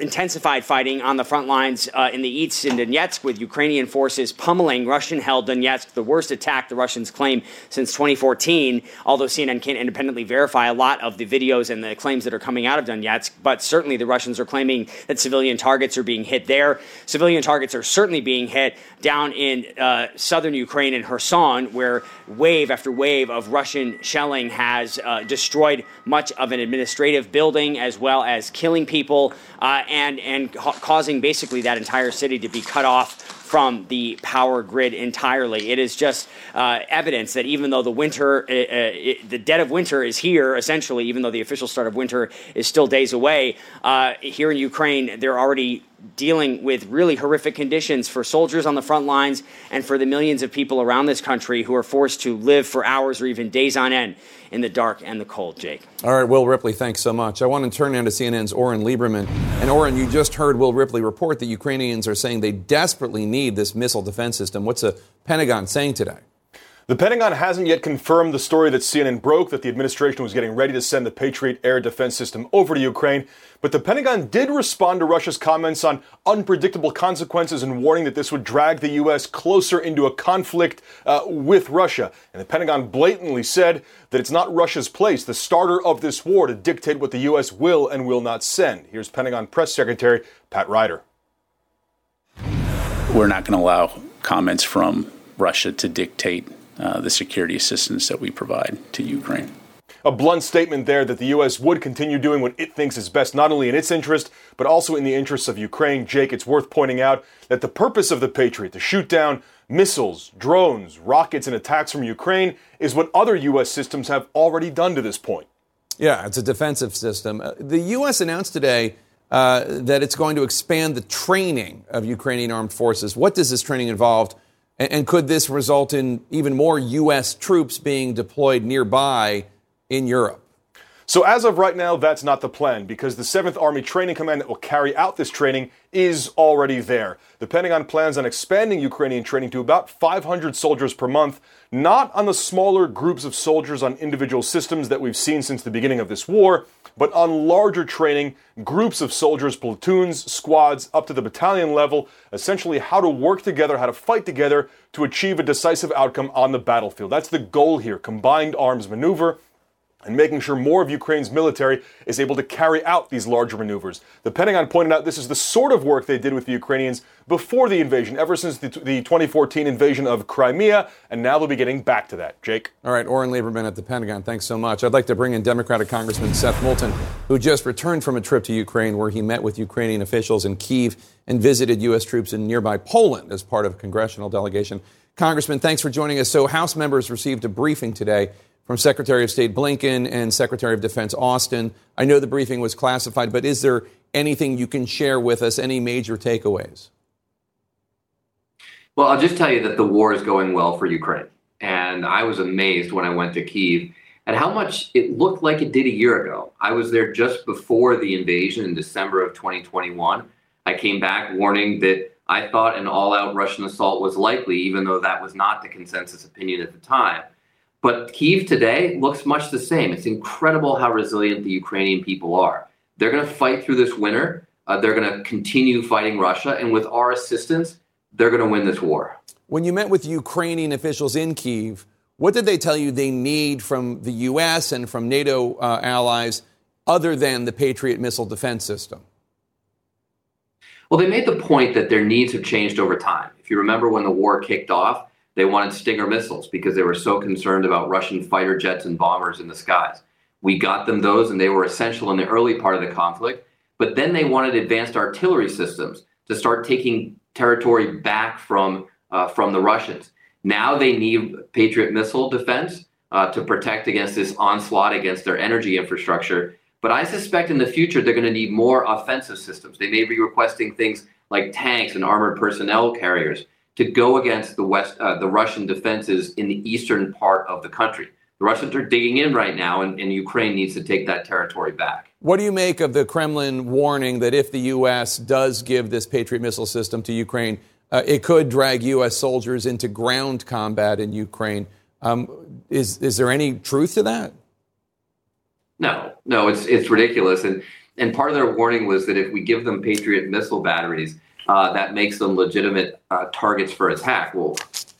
intensified fighting on the front lines uh, in the east in Donetsk with Ukrainian forces pummeling Russian held Donetsk, the worst attack the Russians claim since 2014, although CNN can't independently verify a lot of the videos and the claims that are coming out of Donetsk. But certainly the Russians are claiming that civilian targets are being hit there. Civilian targets are certainly being hit down in uh, southern Ukraine in Kherson, where wave after wave of Russian shelling has uh, destroyed much of an administrative building as well as killing people uh, and, and ca- causing basically that entire city to be cut off from the power grid entirely. It is just uh, evidence that even though the winter, uh, uh, it, the dead of winter is here, essentially, even though the official start of winter is still days away, uh, here in Ukraine, they're already dealing with really horrific conditions for soldiers on the front lines and for the millions of people around this country who are forced to live for hours or even days on end in the dark and the cold, Jake. All right, Will Ripley, thanks so much. I want to turn now to CNN's Oren Liebermann. And Oren, you just heard Will Ripley report that Ukrainians are saying they desperately need this missile defense system. What's the Pentagon saying today? The Pentagon hasn't yet confirmed the story that CNN broke that the administration was getting ready to send the Patriot air defense system over to Ukraine, but the Pentagon did respond to Russia's comments on unpredictable consequences and warning that this would drag the U.S. closer into a conflict uh, with Russia. And the Pentagon blatantly said that it's not Russia's place, the starter of this war, to dictate what the U.S. will and will not send. Here's Pentagon Press Secretary Pat Ryder. We're not going to allow comments from Russia to dictate uh, the security assistance that we provide to Ukraine. A blunt statement there that the U.S. would continue doing what it thinks is best, not only in its interest, but also in the interests of Ukraine. Jake, it's worth pointing out that the purpose of the Patriot, to shoot down missiles, drones, rockets, and attacks from Ukraine, is what other U.S. systems have already done to this point. Yeah, it's a defensive system. Uh, the U.S. announced today uh, that it's going to expand the training of Ukrainian armed forces. What does this training involve? And, could this result in even more U.S. troops being deployed nearby in Europe? So, as of right now, that's not the plan because the 7th Army Training Command that will carry out this training is already there. The Pentagon plans on expanding Ukrainian training to about 500 soldiers per month, not on the smaller groups of soldiers on individual systems that we've seen since the beginning of this war, but on larger training, groups of soldiers, platoons, squads, up to the battalion level, essentially how to work together, how to fight together to achieve a decisive outcome on the battlefield. That's the goal here combined arms maneuver and making sure more of Ukraine's military is able to carry out these larger maneuvers. The Pentagon pointed out this is the sort of work they did with the Ukrainians before the invasion, ever since the, the 2014 invasion of Crimea, and now they'll be getting back to that. Jake? All right, Oren Liebermann at the Pentagon, thanks so much. I'd like to bring in Democratic Congressman Seth Moulton, who just returned from a trip to Ukraine where he met with Ukrainian officials in Kiev and visited U.S. troops in nearby Poland as part of a congressional delegation. Congressman, thanks for joining us. So, House members received a briefing today from Secretary of State Blinken and Secretary of Defense Austin. I know the briefing was classified, but is there anything you can share with us, any major takeaways? Well, I'll just tell you that the war is going well for Ukraine. And I was amazed when I went to Kiev at how much it looked like it did a year ago. I was there just before the invasion in December of 2021. I came back warning that I thought an all out Russian assault was likely, even though that was not the consensus opinion at the time. But Kiev today looks much the same. It's incredible how resilient the Ukrainian people are. They're going to fight through this winter. Uh, they're going to continue fighting Russia. And with our assistance, they're going to win this war. When you met with Ukrainian officials in Kiev, what did they tell you they need from the U.S. and from NATO uh, allies other than the Patriot missile defense system? Well, they made the point that their needs have changed over time. If you remember when the war kicked off, they wanted Stinger missiles because they were so concerned about Russian fighter jets and bombers in the skies. We got them those, and they were essential in the early part of the conflict. But then they wanted advanced artillery systems to start taking territory back from uh, from the Russians. Now they need Patriot missile defense uh, to protect against this onslaught against their energy infrastructure. But I suspect in the future they're going to need more offensive systems. They may be requesting things like tanks and armored personnel carriers to go against the West, uh, the Russian defenses in the eastern part of the country. The Russians are digging in right now, and, and Ukraine needs to take that territory back. What do you make of the Kremlin warning that if the U.S. does give this Patriot missile system to Ukraine, uh, it could drag U.S. soldiers into ground combat in Ukraine? Um, is is there any truth to that? No, no, it's it's ridiculous, and and part of their warning was that if we give them Patriot missile batteries, uh, that makes them legitimate uh, targets for attack. Well,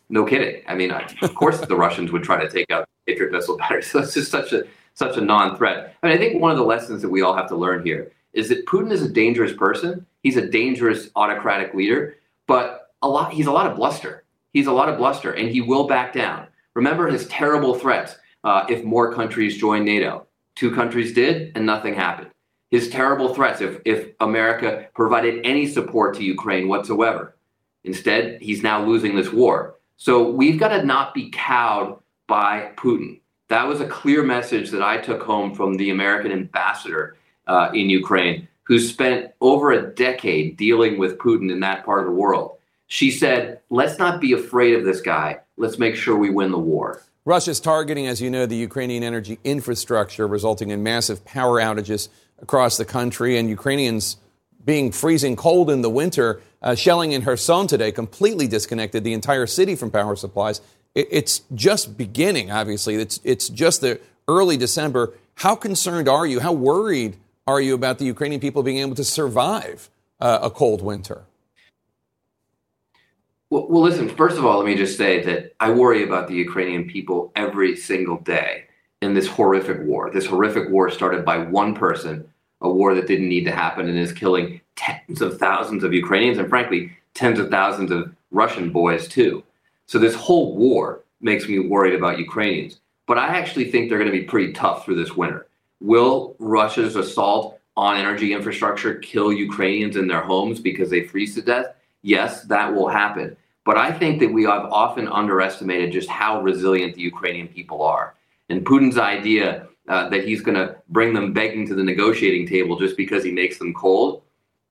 no kidding. I mean, of course, the Russians would try to take out Patriot missile batteries. So it's just such a such a non-threat. I mean, I think one of the lessons that we all have to learn here is that Putin is a dangerous person. He's a dangerous autocratic leader, but a lot he's a lot of bluster. He's a lot of bluster, and he will back down. Remember his terrible threats uh, if more countries join NATO. Two countries did, and nothing happened. His terrible threats if, if America provided any support to Ukraine whatsoever. Instead, he's now losing this war. So we've got to not be cowed by Putin. That was a clear message that I took home from the American ambassador uh, in Ukraine, who spent over a decade dealing with Putin in that part of the world. She said, let's not be afraid of this guy. Let's make sure we win the war. Russia's targeting, as you know, the Ukrainian energy infrastructure, resulting in massive power outages across the country, and Ukrainians being freezing cold in the winter. Uh, shelling in Kherson today completely disconnected the entire city from power supplies. It, it's just beginning, obviously. It's, it's just the early December. How concerned are you? How worried are you about the Ukrainian people being able to survive uh, a cold winter? Well, well, listen, first of all, let me just say that I worry about the Ukrainian people every single day in this horrific war. This horrific war started by one person, a war that didn't need to happen and is killing tens of thousands of Ukrainians and, frankly, tens of thousands of Russian boys, too. So, this whole war makes me worried about Ukrainians. But I actually think they're going to be pretty tough through this winter. Will Russia's assault on energy infrastructure kill Ukrainians in their homes because they freeze to death? Yes, that will happen. But I think that we have often underestimated just how resilient the Ukrainian people are. And Putin's idea uh, that he's going to bring them begging to the negotiating table just because he makes them cold,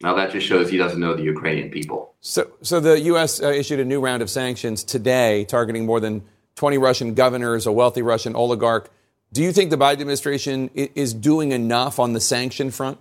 now that just shows he doesn't know the Ukrainian people. So, so the U.S. Uh, issued a new round of sanctions today, targeting more than 20 Russian governors, a wealthy Russian oligarch. Do you think the Biden administration is doing enough on the sanction front?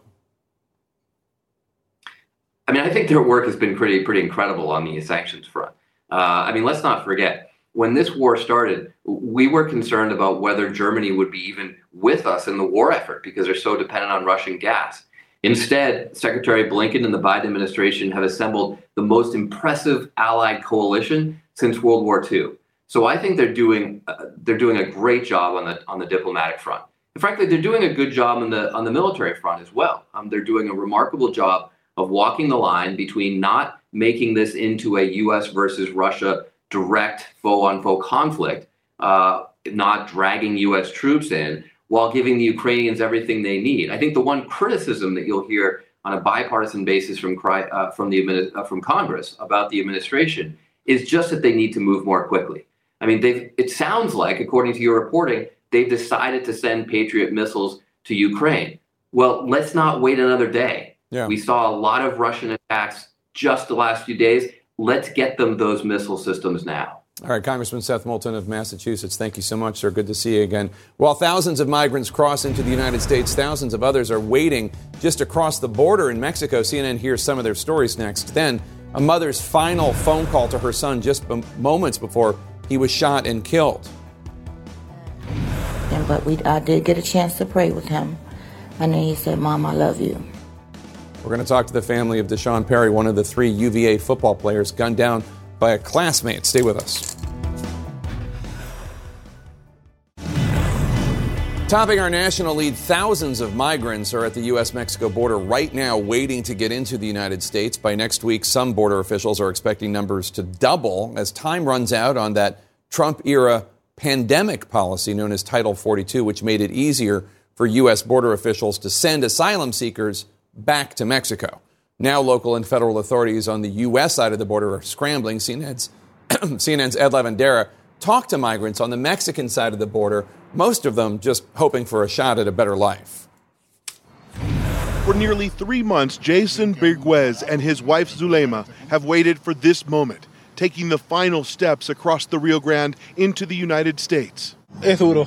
I mean, I think their work has been pretty pretty incredible on the sanctions front. Uh, I mean, let's not forget when this war started, we were concerned about whether Germany would be even with us in the war effort because they're so dependent on Russian gas. Instead, Secretary Blinken and the Biden administration have assembled the most impressive allied coalition since World War II. So I think they're doing uh, they're doing a great job on the on the diplomatic front. And frankly, they're doing a good job on the on the military front as well. Um, they're doing a remarkable job of walking the line between not making this into a U.S. versus Russia direct foe on foe conflict, uh, not dragging U.S. troops in, while giving the Ukrainians everything they need. I think the one criticism that you'll hear on a bipartisan basis from uh, from the uh, from Congress about the administration is just that they need to move more quickly. I mean, it sounds like, according to your reporting, they've decided to send Patriot missiles to Ukraine. Well, let's not wait another day. Yeah. We saw a lot of Russian attacks just the last few days. Let's get them those missile systems now. All right, Congressman Seth Moulton of Massachusetts, thank you so much, sir. Good to see you again. While thousands of migrants cross into the United States, thousands of others are waiting just across the border in Mexico. CNN hears some of their stories next. Then, a mother's final phone call to her son just b- moments before he was shot and killed. And but we, I did get a chance to pray with him, and then he said, "Mom, I love you." We're going to talk to the family of D'Sean Perry, one of the three UVA football players gunned down by a classmate. Stay with us. Topping our national lead, thousands of migrants are at the U.S. Mexico border right now waiting to get into the United States. By next week, some border officials are expecting numbers to double as time runs out on that Trump era pandemic policy known as Title 42, which made it easier for U.S. border officials to send asylum seekers back to Mexico. Now, local and federal authorities on the U.S. side of the border are scrambling. CNN's, CNN's Ed Lavandera talked to migrants on the Mexican side of the border, most of them just hoping for a shot at a better life. For nearly three months, Jason Birguez and his wife Zulema have waited for this moment, taking the final steps across the Rio Grande into the United States. Es duro.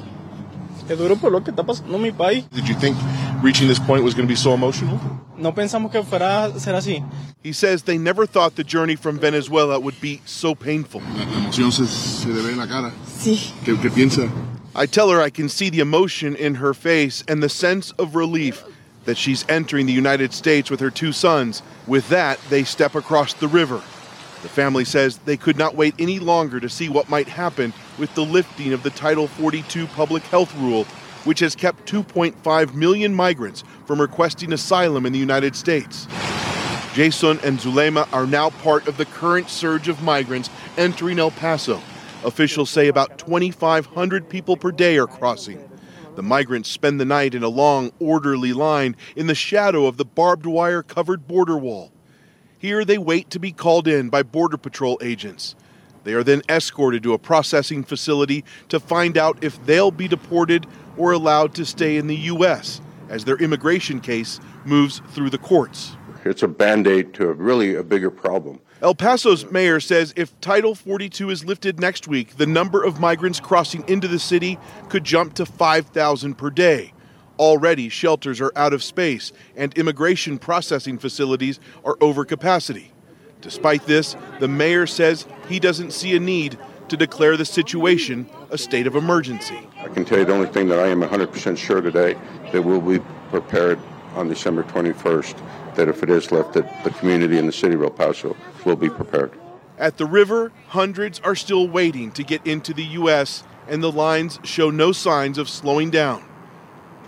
Es duro por lo que está pasando mi país. Did you think reaching this point was going to be so emotional? No pensamos que fuera a ser así. He says they never thought the journey from Venezuela would be so painful. Sí. ¿Qué, qué piensa? I tell her I can see the emotion in her face and the sense of relief that she's entering the United States with her two sons. With that, they step across the river. The family says they could not wait any longer to see what might happen with the lifting of the Title 42 public health rule, which has kept 2.5 million migrants from requesting asylum in the United States. Jason and Zulema are now part of the current surge of migrants entering El Paso. Officials say about 2,500 people per day are crossing. The migrants spend the night in a long, orderly line in the shadow of the barbed wire covered border wall. Here they wait to be called in by Border Patrol agents. They are then escorted to a processing facility to find out if they'll be deported or allowed to stay in the U.S. as their immigration case moves through the courts. It's a band aid to a really a bigger problem. El Paso's mayor says if Title 42 is lifted next week, the number of migrants crossing into the city could jump to 5,000 per day. Already, shelters are out of space and immigration processing facilities are over capacity. Despite this, the mayor says he doesn't see a need to declare the situation a state of emergency. I can tell you the only thing that I am 100% sure today that we'll be prepared on December 21st that if it is left, that the community in the city of El Paso will be prepared. At the river, hundreds are still waiting to get into the U.S., and the lines show no signs of slowing down.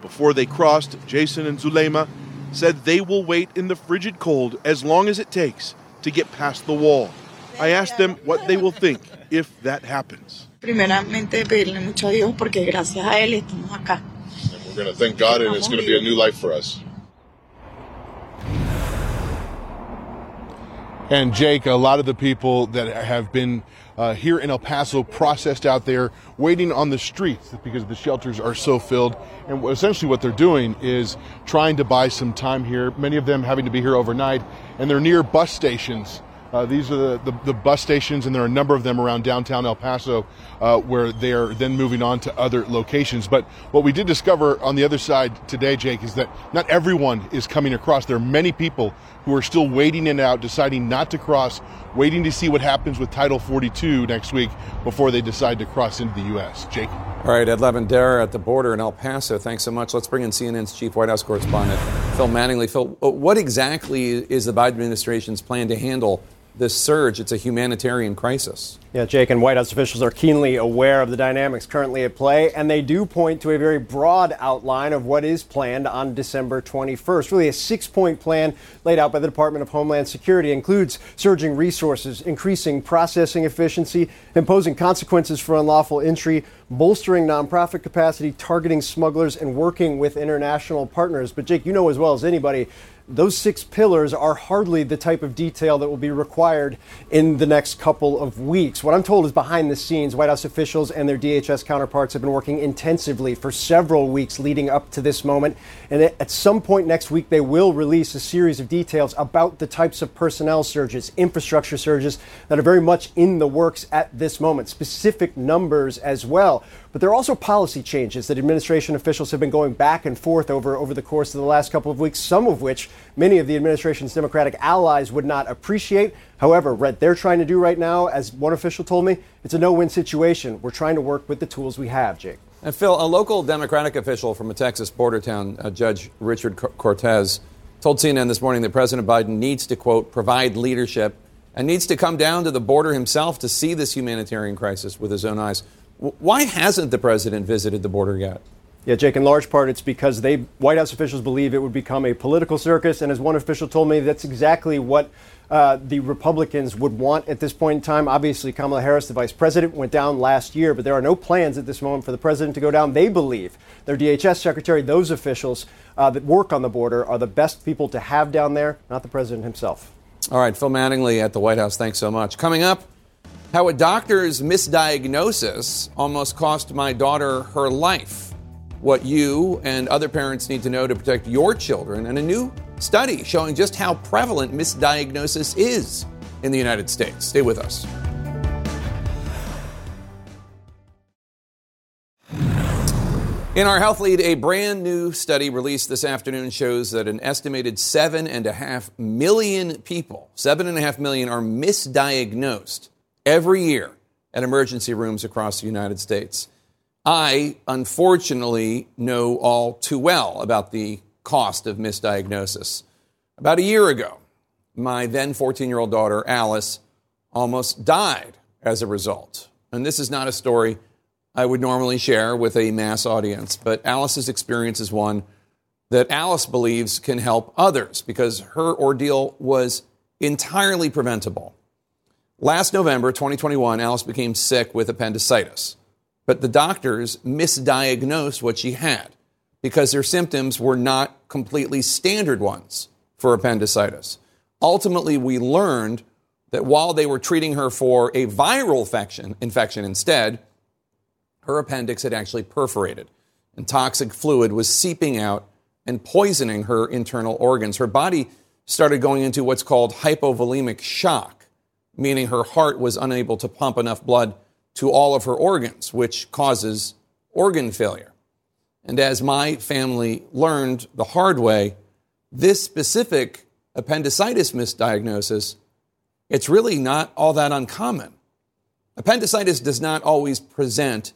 Before they crossed, Jason and Zulema said they will wait in the frigid cold as long as it takes to get past the wall. I asked them what they will think if that happens. Primeramente pedirle mucho a Dios porque gracias a él estamos acá. We're going to thank God, and it's going to be a new life for us. And Jake, a lot of the people that have been uh, here in El Paso processed out there waiting on the streets because the shelters are so filled. And essentially, what they're doing is trying to buy some time here, many of them having to be here overnight, and they're near bus stations. Uh, these are the, the, the, bus stations, and there are a number of them around downtown El Paso uh, where they are then moving on to other locations. But what we did discover on the other side today, Jake, is that not everyone is coming across. There are many people who are still waiting it out, deciding not to cross, waiting to see what happens with Title 42 next week before they decide to cross into the U.S. Jake? All right, Ed Lavandera at the border in El Paso. Thanks so much. Let's bring in CNN's chief White House correspondent, Phil Mattingly. Phil, what exactly is the Biden administration's plan to handle this surge. It's a humanitarian crisis. Yeah, Jake and White House officials are keenly aware of the dynamics currently at play, and they do point to a very broad outline of what is planned on December 21st. Really, a six point plan laid out by the Department of Homeland Security includes surging resources, increasing processing efficiency, imposing consequences for unlawful entry, bolstering nonprofit capacity, targeting smugglers, and working with international partners. But, Jake, you know as well as anybody those six pillars are hardly the type of detail that will be required in the next couple of weeks. What I'm told is behind the scenes, White House officials and their DHS counterparts have been working intensively for several weeks leading up to this moment. And at some point next week, they will release a series of details about the types of personnel surges, infrastructure surges that are very much in the works at this moment, specific numbers as well. But there are also policy changes that administration officials have been going back and forth over over the course of the last couple of weeks, some of which many of the administration's Democratic allies would not appreciate. However, what they're trying to do right now, as one official told me, it's a no win situation. We're trying to work with the tools we have, Jake. And Phil, a local Democratic official from a Texas border town, uh, Judge Richard Cortez, told CNN this morning that President Biden needs to, quote, provide leadership and needs to come down to the border himself to see this humanitarian crisis with his own eyes. Why hasn't the president visited the border yet? Yeah, Jake, in large part it's because they White House officials believe it would become a political circus, and as one official told me, that's exactly what uh, the Republicans would want at this point in time. Obviously, Kamala Harris, the vice president, went down last year, but there are no plans at this moment for the president to go down. They believe their DHS secretary, those officials uh, that work on the border, are the best people to have down there, not the president himself. All right, Phil Mattingly at the White House, thanks so much. Coming up, how a doctor's misdiagnosis almost cost my daughter her life. What you and other parents need to know to protect your children, and a new study showing just how prevalent misdiagnosis is in the United States. Stay with us. In our health lead, a brand new study released this afternoon shows that an estimated seven and a half million people, seven and a half million, are misdiagnosed every year at emergency rooms across the United States. I, unfortunately, know all too well about the cost of misdiagnosis. About a year ago, my then 14 year old daughter, Alice, almost died as a result. And this is not a story I would normally share with a mass audience, but Alice's experience is one that Alice believes can help others because her ordeal was entirely preventable. Last November 2021, Alice became sick with appendicitis, but the doctors misdiagnosed what she had because her symptoms were not completely standard ones for appendicitis. Ultimately, we learned that while they were treating her for a viral infection, infection instead, her appendix had actually perforated and toxic fluid was seeping out and poisoning her internal organs. Her body started going into what's called hypovolemic shock meaning her heart was unable to pump enough blood to all of her organs, which causes organ failure. And as my family learned the hard way, this specific appendicitis misdiagnosis, it's really not all that uncommon. Appendicitis does not always present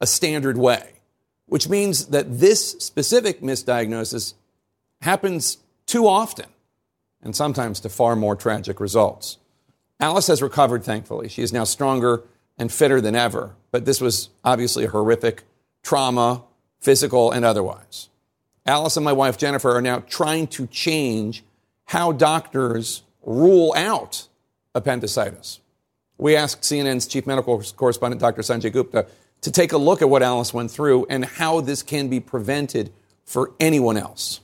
a standard way, which means that this specific misdiagnosis happens too often and sometimes to far more tragic results. Alice has recovered, thankfully. She is now stronger and fitter than ever. But this was obviously a horrific trauma, physical and otherwise. Alice and my wife Jennifer are now trying to change how doctors rule out appendicitis. We asked CNN's chief medical correspondent, Dr. Sanjay Gupta, to take a look at what Alice went through and how this can be prevented for anyone else.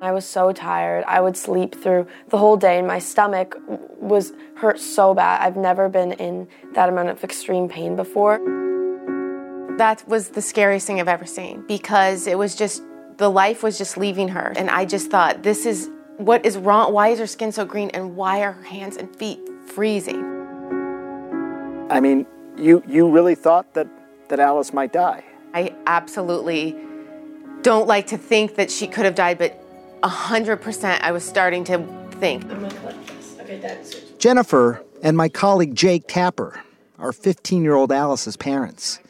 I was so tired. I would sleep through the whole day, and my stomach was hurt so bad. I've never been in that amount of extreme pain before. That was the scariest thing I've ever seen because it was just, the life was just leaving her. And I just thought, this is what is wrong? Why is her skin so green? And why are her hands and feet freezing? I mean, you, you really thought that, that Alice might die? I absolutely don't like to think that she could have died, but 100% I was starting to think. I'm going to collect this. Okay, that's Jennifer and my colleague Jake Tapper are 15 year old Alice's parents.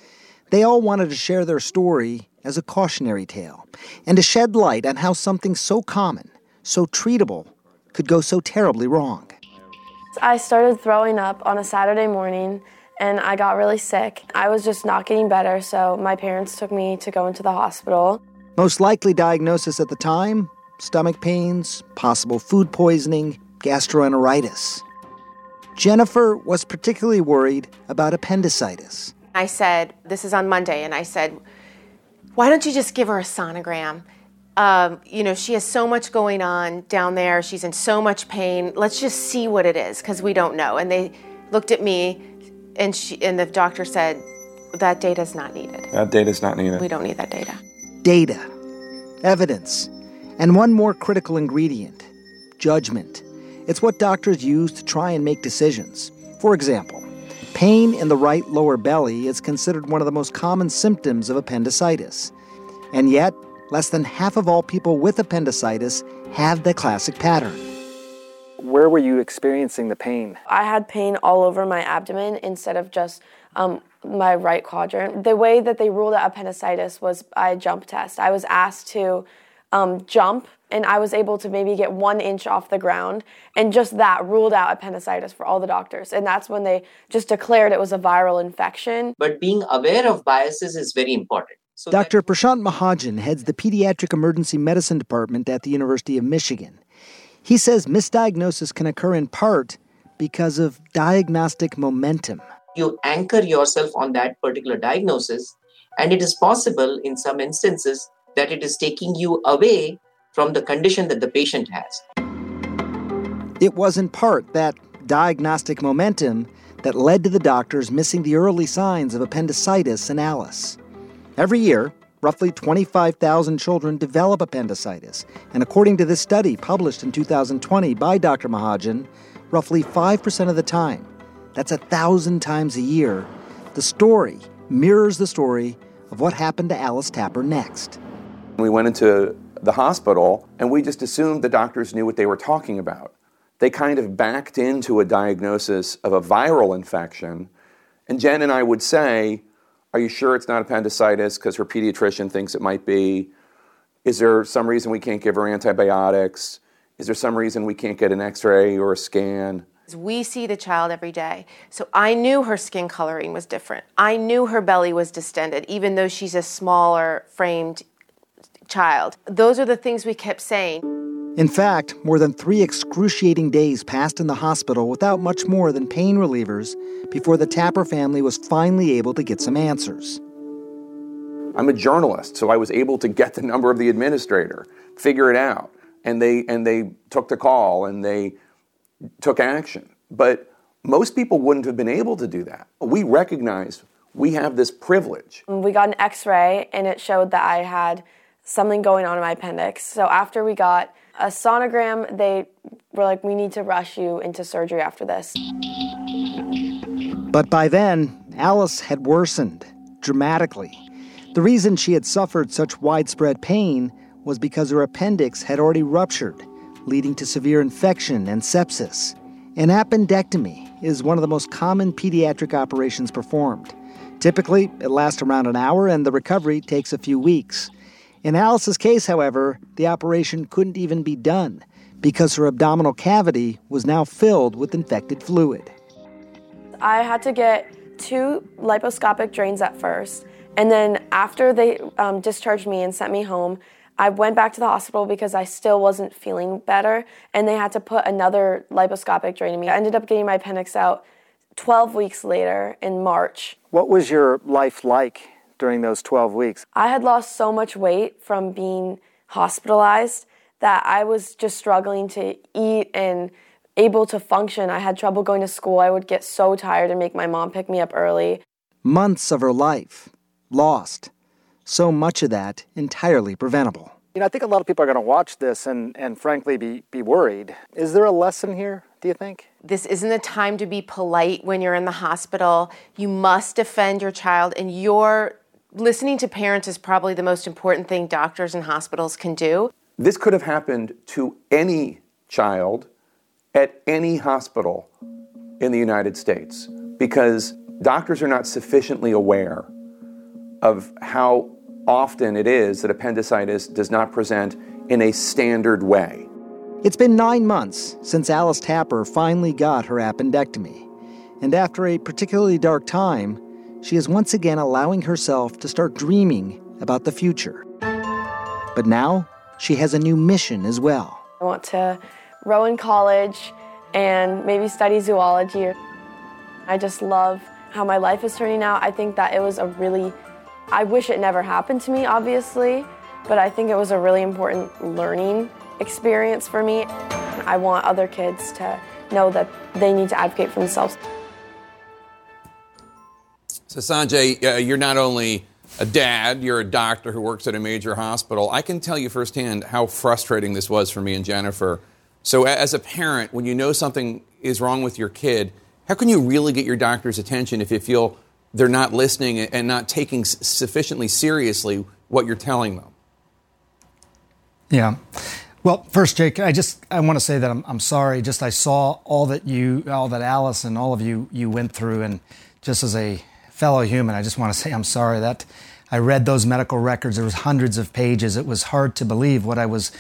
They all wanted to share their story as a cautionary tale and to shed light on how something so common, so treatable, could go so terribly wrong. I started throwing up on a Saturday morning and I got really sick. I was just not getting better, so my parents took me to go into the hospital. Most likely diagnosis at the time stomach pains, possible food poisoning, gastroenteritis. Jennifer was particularly worried about appendicitis. I said, This is on Monday, and I said, Why don't you just give her a sonogram? um, you know, she has so much going on down there. She's in so much pain. Let's just see what it is because we don't know. And they looked at me, and she and the doctor said, "That data is not needed. That data is not needed. We don't need that data." Data, evidence, and one more critical ingredient judgment. It's what doctors use to try and make decisions. For example, pain in the right lower belly is considered one of the most common symptoms of appendicitis. And yet, less than half of all people with appendicitis have the classic pattern. Where were you experiencing the pain? I had pain all over my abdomen instead of just um, my right quadrant. The way that they ruled out appendicitis was by a jump test. I was asked to um, jump, and I was able to maybe get one inch off the ground, and just that ruled out appendicitis for all the doctors. And that's when they just declared it was a viral infection. But being aware of biases is very important. So Dr. Prashant Mahajan heads the Pediatric Emergency Medicine Department at the University of Michigan. He says misdiagnosis can occur in part because of diagnostic momentum. you anchor yourself on that particular diagnosis, and it is possible in some instances that it is taking you away from the condition that the patient has. It was in part that diagnostic momentum that led to the doctors missing the early signs of appendicitis in Alice. Every year, roughly 25,000 children develop appendicitis, and according to this study published in 2020 by Dr. Mahajan, roughly 5% of the time, that's a thousand times a year, the story mirrors the story of what happened to Alice Tapper next. We went into the hospital and we just assumed the doctors knew what they were talking about. They kind of backed into a diagnosis of a viral infection. And Jen and I would say, Are you sure it's not appendicitis? Because her pediatrician thinks it might be. Is there some reason we can't give her antibiotics? Is there some reason we can't get an x ray or a scan? We see the child every day. So I knew her skin coloring was different. I knew her belly was distended, even though she's a smaller framed child. Those are the things we kept saying. In fact, more than three excruciating days passed in the hospital without much more than pain relievers before the Tapper family was finally able to get some answers. I'm a journalist, so I was able to get the number of the administrator, figure it out, and they and they took the call and they took action. But most people wouldn't have been able to do that. We recognize we have this privilege. We got an x ray, and it showed that I had something going on in my appendix. So after we got a sonogram, they were like, we need to rush you into surgery after this. But by then, Alice had worsened dramatically. The reason she had suffered such widespread pain was because her appendix had already ruptured, leading to severe infection and sepsis. An appendectomy is one of the most common pediatric operations performed. Typically, it lasts around an hour and the recovery takes a few weeks. In Alice's case, however, the operation couldn't even be done because her abdominal cavity was now filled with infected fluid. I had to get two laparoscopic drains at first, and then after they um, discharged me and sent me home, I went back to the hospital because I still wasn't feeling better, and they had to put another laparoscopic drain in me. I ended up getting my appendix out 12 weeks later in March. What was your life like during those 12 weeks? I had lost so much weight from being hospitalized that I was just struggling to eat and able to function. I had trouble going to school. I would get so tired and make my mom pick me up early. Months of her life lost. So much of that entirely preventable. You know, I think a lot of people are going to watch this and, and frankly be, be worried. Is there a lesson here, do you think? This isn't the time to be polite when you're in the hospital. You must defend your child, and your listening to parents is probably the most important thing doctors and hospitals can do. This could have happened to any child at any hospital in the United States because doctors are not sufficiently aware of how often it is that appendicitis does not present in a standard way. It's been nine months since Alice Tapper finally got her appendectomy. And after a particularly dark time, she is once again allowing herself to start dreaming about the future. But now, she has a new mission as well. I want to row in college and maybe study zoology. I just love how my life is turning out. I think that it was a really, I wish it never happened to me, obviously, but I think it was a really important learning experience for me. I want other kids to know that they need to advocate for themselves. So, Sanjay, uh, you're not only a dad, you're a doctor who works at a major hospital. I can tell you firsthand how frustrating this was for me and Jennifer. So, as a parent, when you know something is wrong with your kid, how can you really get your doctor's attention if you feel they're not listening and not taking sufficiently seriously what you're telling them? Yeah. Well, first, Jake, I just I want to say that I'm, I'm sorry. Just I saw all that you, all that Alice and all of you you went through, and just as a fellow human, I just want to say I'm sorry that I read those medical records. There was hundreds of pages. It was hard to believe what I was,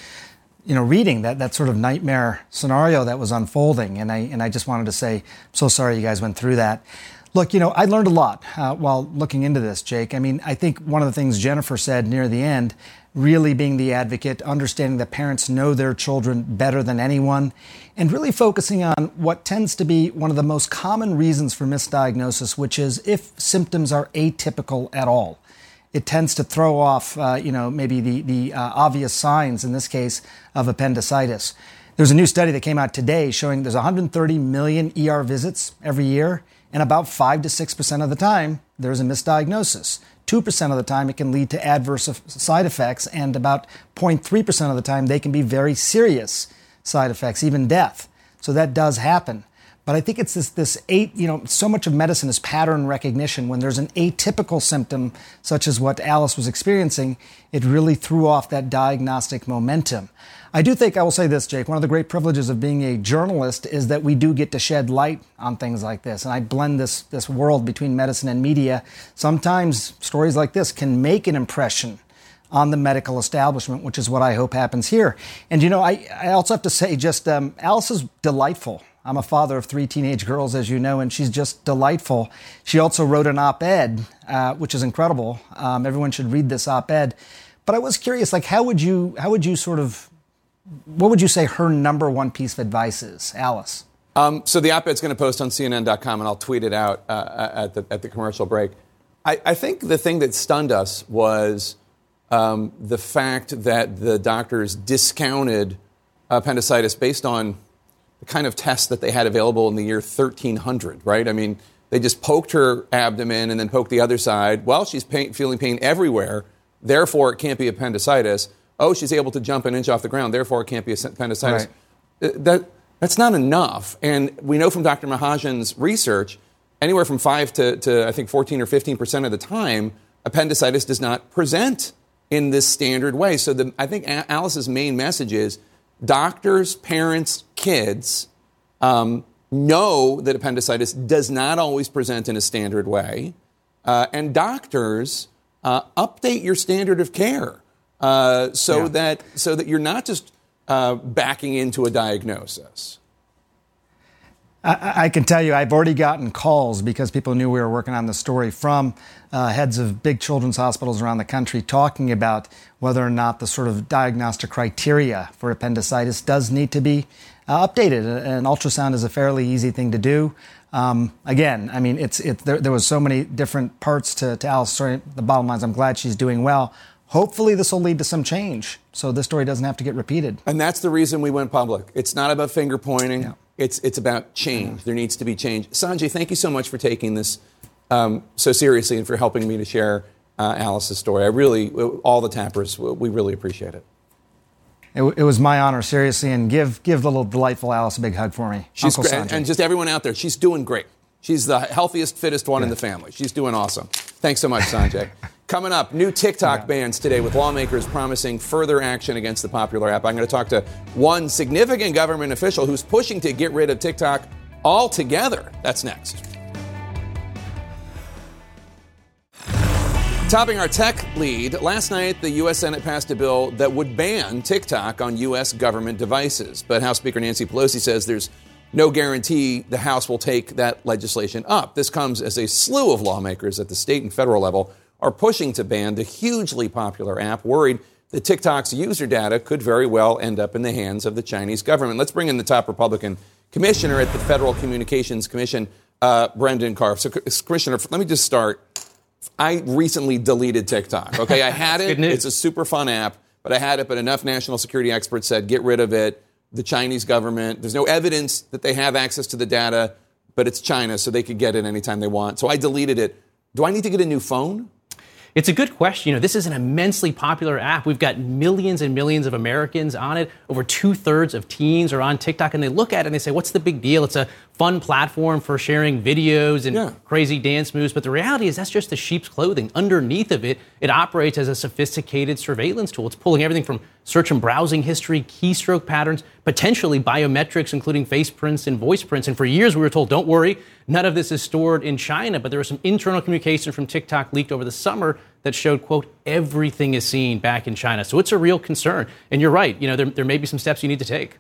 you know, reading that that sort of nightmare scenario that was unfolding. And I and I just wanted to say, I'm so sorry you guys went through that. Look, you know, I learned a lot uh, while looking into this, Jake. I mean, I think one of the things Jennifer said near the end, really being the advocate, understanding that parents know their children better than anyone, and really focusing on what tends to be one of the most common reasons for misdiagnosis, which is if symptoms are atypical at all. It tends to throw off, uh, you know, maybe the, the uh, obvious signs, in this case, of appendicitis. There's a new study that came out today showing there's 130 million ER visits every year and about 5 to 6% of the time, there's a misdiagnosis. 2% of the time, it can lead to adverse side effects, and about 0.3% of the time, they can be very serious side effects, even death. So that does happen. But I think it's this, this eight, you know, so much of medicine is pattern recognition. When there's an atypical symptom, such as what Alice was experiencing, it really threw off that diagnostic momentum. I do think I will say this, Jake. One of the great privileges of being a journalist is that we do get to shed light on things like this. And I blend this, this world between medicine and media. Sometimes stories like this can make an impression on the medical establishment, which is what I hope happens here. And you know, I, I also have to say, just um, Alice is delightful. I'm a father of three teenage girls, as you know, and she's just delightful. She also wrote an op ed, uh, which is incredible. Um, everyone should read this op ed. But I was curious, like, how would you, how would you sort of what would you say her number one piece of advice is, Alice? Um, so the op-ed's going to post on CNN.com, and I'll tweet it out uh, at, the, at the commercial break. I, I, think the thing that stunned us was um, the fact that the doctors discounted appendicitis based on the kind of tests that they had available in the year 1300, right? I mean, they just poked her abdomen and then poked the other side. Well, she's pain, feeling pain everywhere, therefore it can't be appendicitis oh, she's able to jump an inch off the ground, therefore it can't be appendicitis. Right. Uh, that, that's not enough. And we know from Dr. Mahajan's research, anywhere from 5 to, to, I think, 14 or 15 percent of the time, appendicitis does not present in this standard way. So the, I think Alice's main message is doctors, parents, kids um, know that appendicitis does not always present in a standard way. Uh, and doctors, uh, update your standard of care uh, so yeah. that so that you're not just uh, backing into a diagnosis. I, I, can tell you, I've already gotten calls because people knew we were working on the story from uh, heads of big children's hospitals around the country talking about whether or not the sort of diagnostic criteria for appendicitis does need to be uh, updated. An ultrasound is a fairly easy thing to do. Um, again, I mean, it's it, there, there was so many different parts to, to Alice's story. The bottom line is, I'm glad she's doing well. Hopefully, this will lead to some change so this story doesn't have to get repeated. And that's the reason we went public. It's not about finger pointing, yeah. It's, it's about change. There needs to be change. Sanjay, thank you so much for taking this um, so seriously and for helping me to share uh, Alice's story. I really, all the tappers, we really appreciate it. It, it, was my honor, seriously, and give give the little delightful Alice a big hug for me. She's Uncle great, and just everyone out there, she's doing great. She's the healthiest, fittest one yeah. in the family. She's doing awesome. Thanks so much, Sanjay. Coming up, new TikTok yeah. bans today with lawmakers promising further action against the popular app. I'm going to talk to one significant government official who's pushing to get rid of TikTok altogether. That's next. Topping our tech lead, last night the U.S. Senate passed a bill that would ban TikTok on U.S. government devices. But House Speaker Nancy Pelosi says there's no guarantee the House will take that legislation up. This comes as a slew of lawmakers at the state and federal level are pushing to ban the hugely popular app, worried that TikTok's user data could very well end up in the hands of the Chinese government. Let's bring in the top Republican commissioner at the Federal Communications Commission, uh, Brendan Carr. So, Commissioner, let me just start. I recently deleted TikTok. Okay, I had it. It's a super fun app, but I had it. But enough national security experts said get rid of it. The Chinese government. There's no evidence that they have access to the data, but it's China, so they could get it anytime they want. So I deleted it. Do I need to get a new phone? It's a good question. You know, this is an immensely popular app. We've got millions and millions of Americans on it. Over two thirds of teens are on TikTok, and they look at it and they say, "What's the big deal?" It's a fun platform for sharing videos and crazy dance moves. But the reality is, that's just the sheep's clothing. Underneath of it, it operates as a sophisticated surveillance tool. It's pulling everything from search and browsing history, keystroke patterns, potentially biometrics, including face prints and voice prints. And for years, we were told, "Don't worry, none of this is stored in China." But there was some internal communication from TikTok leaked over the summer that showed, quote, everything is seen back in China. So it's a real concern. And you're right, you know, there, there may be some steps you need to take.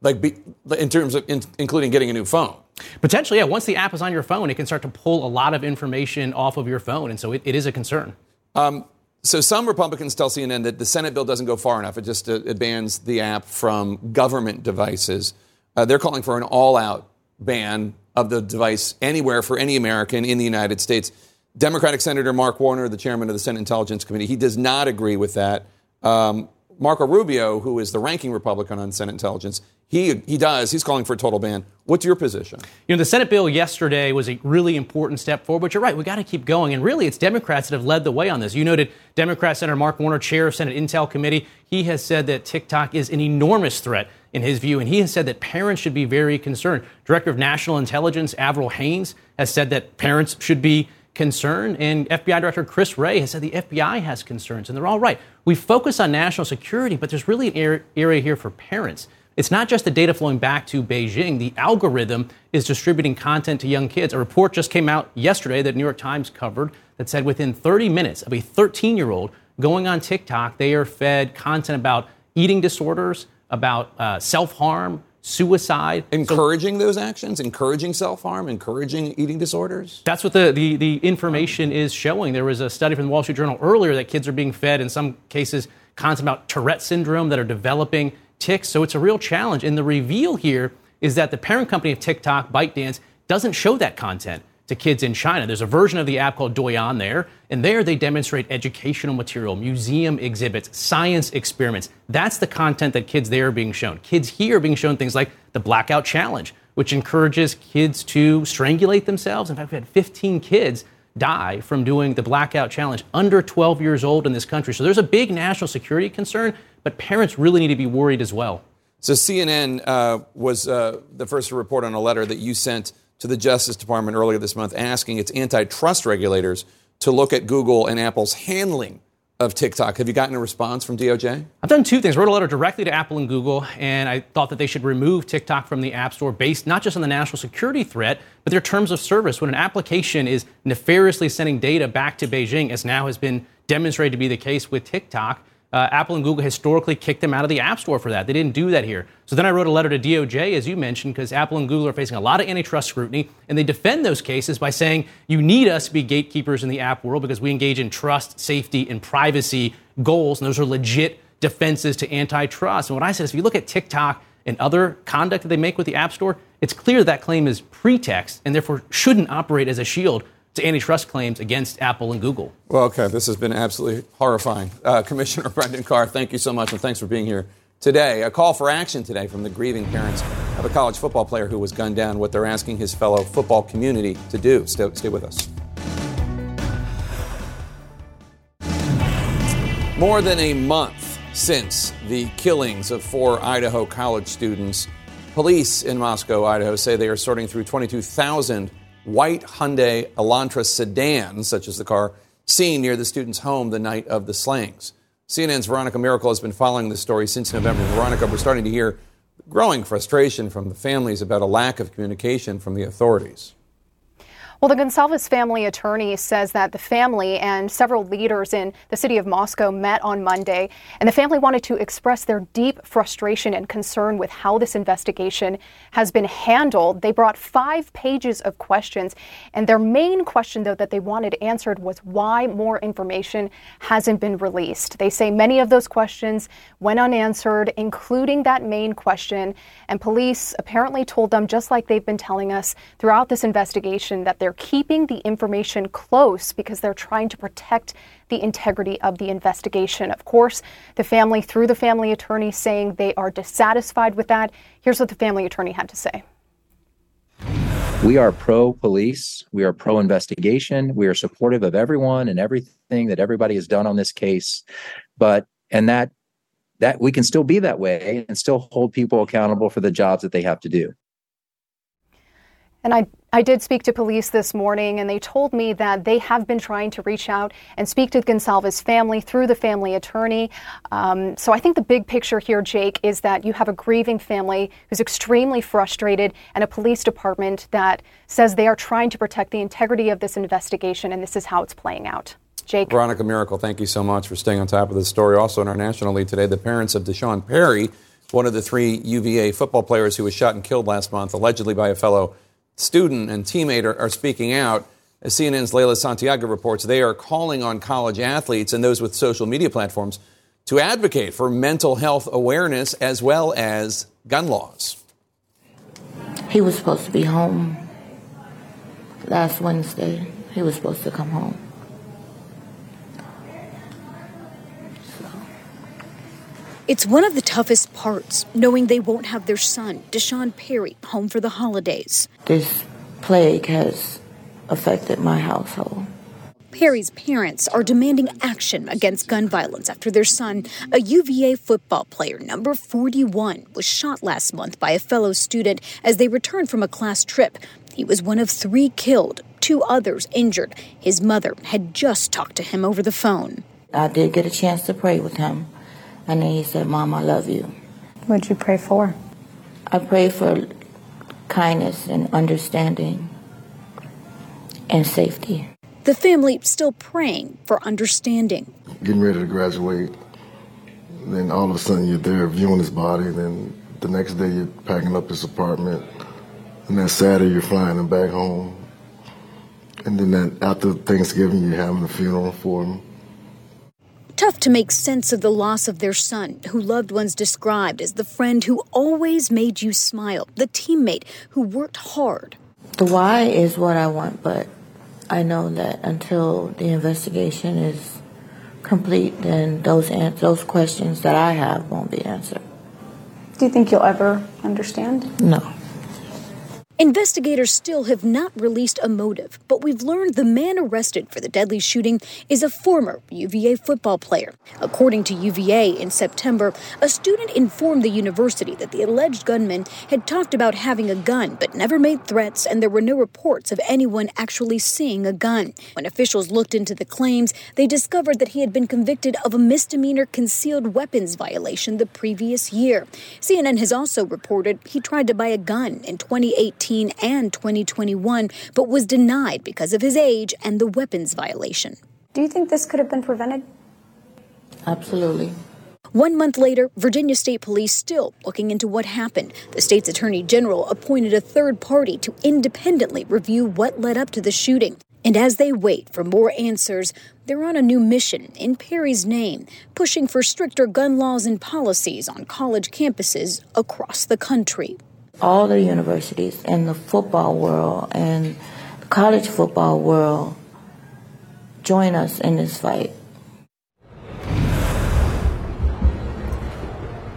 Like, be, in terms of in, including getting a new phone? Potentially, yeah. Once the app is on your phone, it can start to pull a lot of information off of your phone. And so it, it is a concern. Um, so some Republicans tell CNN that the Senate bill doesn't go far enough. It just uh, it bans the app from government devices. Uh, they're calling for an all-out ban of the device anywhere for any American in the United States. Democratic Senator Mark Warner, the chairman of the Senate Intelligence Committee, he does not agree with that. Um, Marco Rubio, who is the ranking Republican on Senate Intelligence, he, he does. He's calling for a total ban. What's your position? You know, the Senate bill yesterday was a really important step forward, but you're right, we got to keep going. And really, it's Democrats that have led the way on this. You noted Democrat Senator Mark Warner, chair of Senate Intel Committee. He has said that TikTok is an enormous threat in his view, and he has said that parents should be very concerned. Director of National Intelligence, Avril Haines, has said that parents should be concerned, and FBI Director Chris Wray has said the FBI has concerns, and they're all right. We focus on national security, but there's really an area here for parents. It's not just the data flowing back to Beijing. The algorithm is distributing content to young kids. A report just came out yesterday that New York Times covered that said within 30 minutes of a 13 year old going on TikTok, they are fed content about eating disorders, about uh, self harm, suicide. Encouraging so, those actions, encouraging self harm, encouraging eating disorders? That's what the, the, the information is showing. There was a study from the Wall Street Journal earlier that kids are being fed, in some cases, content about Tourette syndrome that are developing tics. So it's a real challenge. And the reveal here is that the parent company of TikTok, ByteDance, doesn't show that content to kids in China. There's a version of the app called Douyin there, and there they demonstrate educational material, museum exhibits, science experiments. That's the content that kids there are being shown. Kids here are being shown things like the Blackout Challenge, which encourages kids to strangulate themselves. In fact, we had 15 kids die from doing the Blackout Challenge under 12 years old in this country. So there's a big national security concern, but parents really need to be worried as well. So CNN uh, was uh, the first to report on a letter that you sent to the Justice Department earlier this month asking its antitrust regulators to look at Google and Apple's handling of TikTok. Have you gotten a response from DOJ? I've done two things. I wrote a letter directly to Apple and Google, and I thought that they should remove TikTok from the App Store based not just on the national security threat, but their terms of service. When an application is nefariously sending data back to Beijing, as now has been demonstrated to be the case with TikTok, uh, Apple and Google historically kicked them out of the App Store for that. They didn't do that here. So then I wrote a letter to DOJ, as you mentioned, because Apple and Google are facing a lot of antitrust scrutiny, and they defend those cases by saying you need us to be gatekeepers in the app world because we engage in trust, safety, and privacy goals, and those are legit defenses to antitrust. And what I said is if you look at TikTok and other conduct that they make with the App Store, it's clear that claim is pretext and therefore shouldn't operate as a shield to antitrust claims against Apple and Google. Well, okay, this has been absolutely horrifying. Uh, Commissioner Brendan Carr, thank you so much, and thanks for being here today. A call for action today from the grieving parents of a college football player who was gunned down, what they're asking his fellow football community to do. Stay, stay with us. More than a month since the killings of four Idaho college students, police in Moscow, Idaho say they are sorting through 22,000 white Hyundai Elantra sedan, such as the car seen near the student's home the night of the slayings. CNN's Veronica Miracle has been following this story since November. Veronica, we're starting to hear growing frustration from the families about a lack of communication from the authorities. Well, the Goncalves family attorney says that the family and several leaders in the city of Moscow met on Monday, and the family wanted to express their deep frustration and concern with how this investigation has been handled. They brought five pages of questions, and their main question, though, that they wanted answered was why more information hasn't been released. They say many of those questions went unanswered, including that main question, and police apparently told them, just like they've been telling us throughout this investigation, that they're they're keeping the information close because they're trying to protect the integrity of the investigation. Of course, the family, through the family attorney, saying they are dissatisfied with that. Here's what the family attorney had to say. We are pro police. We are pro investigation. We are supportive of everyone and everything that everybody has done on this case. But, and that, that we can still be that way and still hold people accountable for the jobs that they have to do. And I, I did speak to police this morning, and they told me that they have been trying to reach out and speak to Goncalves' family through the family attorney. Um, so I think the big picture here, Jake, is that you have a grieving family who's extremely frustrated and a police department that says they are trying to protect the integrity of this investigation, and this is how it's playing out. Jake. Veronica Miracle, thank you so much for staying on top of this story. Also in our national lead today, the parents of D'Sean Perry, one of the three UVA football players who was shot and killed last month, allegedly by a fellow student and teammate are, are speaking out. As CNN's Leyla Santiago reports, they are calling on college athletes and those with social media platforms to advocate for mental health awareness as well as gun laws. He was supposed to be home last Wednesday. He was supposed to come home. It's one of the toughest parts, knowing they won't have their son, D'Sean Perry, home for the holidays. This plague has affected my household. Perry's parents are demanding action against gun violence after their son, a UVA football player, number 41, was shot last month by a fellow student as they returned from a class trip. He was one of three killed, two others injured. His mother had just talked to him over the phone. I did get a chance to pray with him, and then he said, Mom, I love you. What'd you pray for? I prayed for kindness and understanding and safety. The family still praying for understanding. Getting ready to graduate, then all of a sudden you're there viewing his body, then the next day you're packing up his apartment, and then Saturday you're flying him back home, and then that after Thanksgiving you're having a funeral for him. Tough to make sense of the loss of their son, who loved ones described as the friend who always made you smile, the teammate who worked hard. The why is what I want, but I know that until the investigation is complete, then those an- those questions that I have won't be answered. Do you think you'll ever understand? No. Investigators still have not released a motive, but we've learned the man arrested for the deadly shooting is a former UVA football player. According to UVA, in September, a student informed the university that the alleged gunman had talked about having a gun but never made threats, and there were no reports of anyone actually seeing a gun. When officials looked into the claims, they discovered that he had been convicted of a misdemeanor concealed weapons violation the previous year. CNN has also reported he tried to buy a gun in 2018 and 2021, but was denied because of his age and the weapons violation. Do you think this could have been prevented? Absolutely. One month later, Virginia State Police still looking into what happened. The state's attorney general appointed a third party to independently review what led up to the shooting. And as they wait for more answers, they're on a new mission in Perry's name, pushing for stricter gun laws and policies on college campuses across the country. All the universities and the football world and college football world join us in this fight.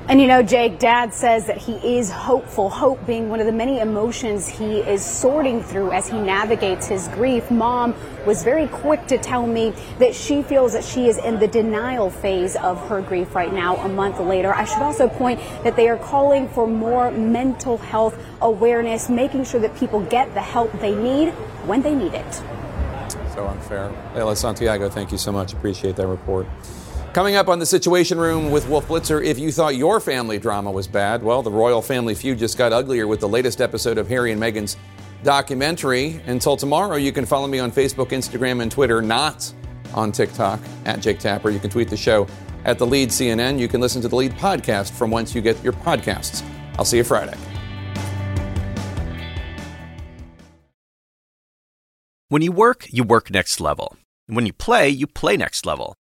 And you know, Jake, Dad says that he is hopeful, hope being one of the many emotions he is sorting through as he navigates his grief. Mom was very quick to tell me that she feels that she is in the denial phase of her grief right now, a month later. I should also point that they are calling for more mental health awareness, making sure that people get the help they need when they need it. So unfair. Leyla Santiago, thank you so much. Appreciate that report. Coming up on the Situation Room with Wolf Blitzer, if you thought your family drama was bad, well, the royal family feud just got uglier with the latest episode of Harry and Meghan's documentary. Until tomorrow, you can follow me on Facebook, Instagram, and Twitter, not on TikTok at Jake Tapper. You can tweet the show at The Lead CNN. You can listen to The Lead podcast from whence you get your podcasts. I'll see you Friday. When you work, you work next level. When you play, you play next level.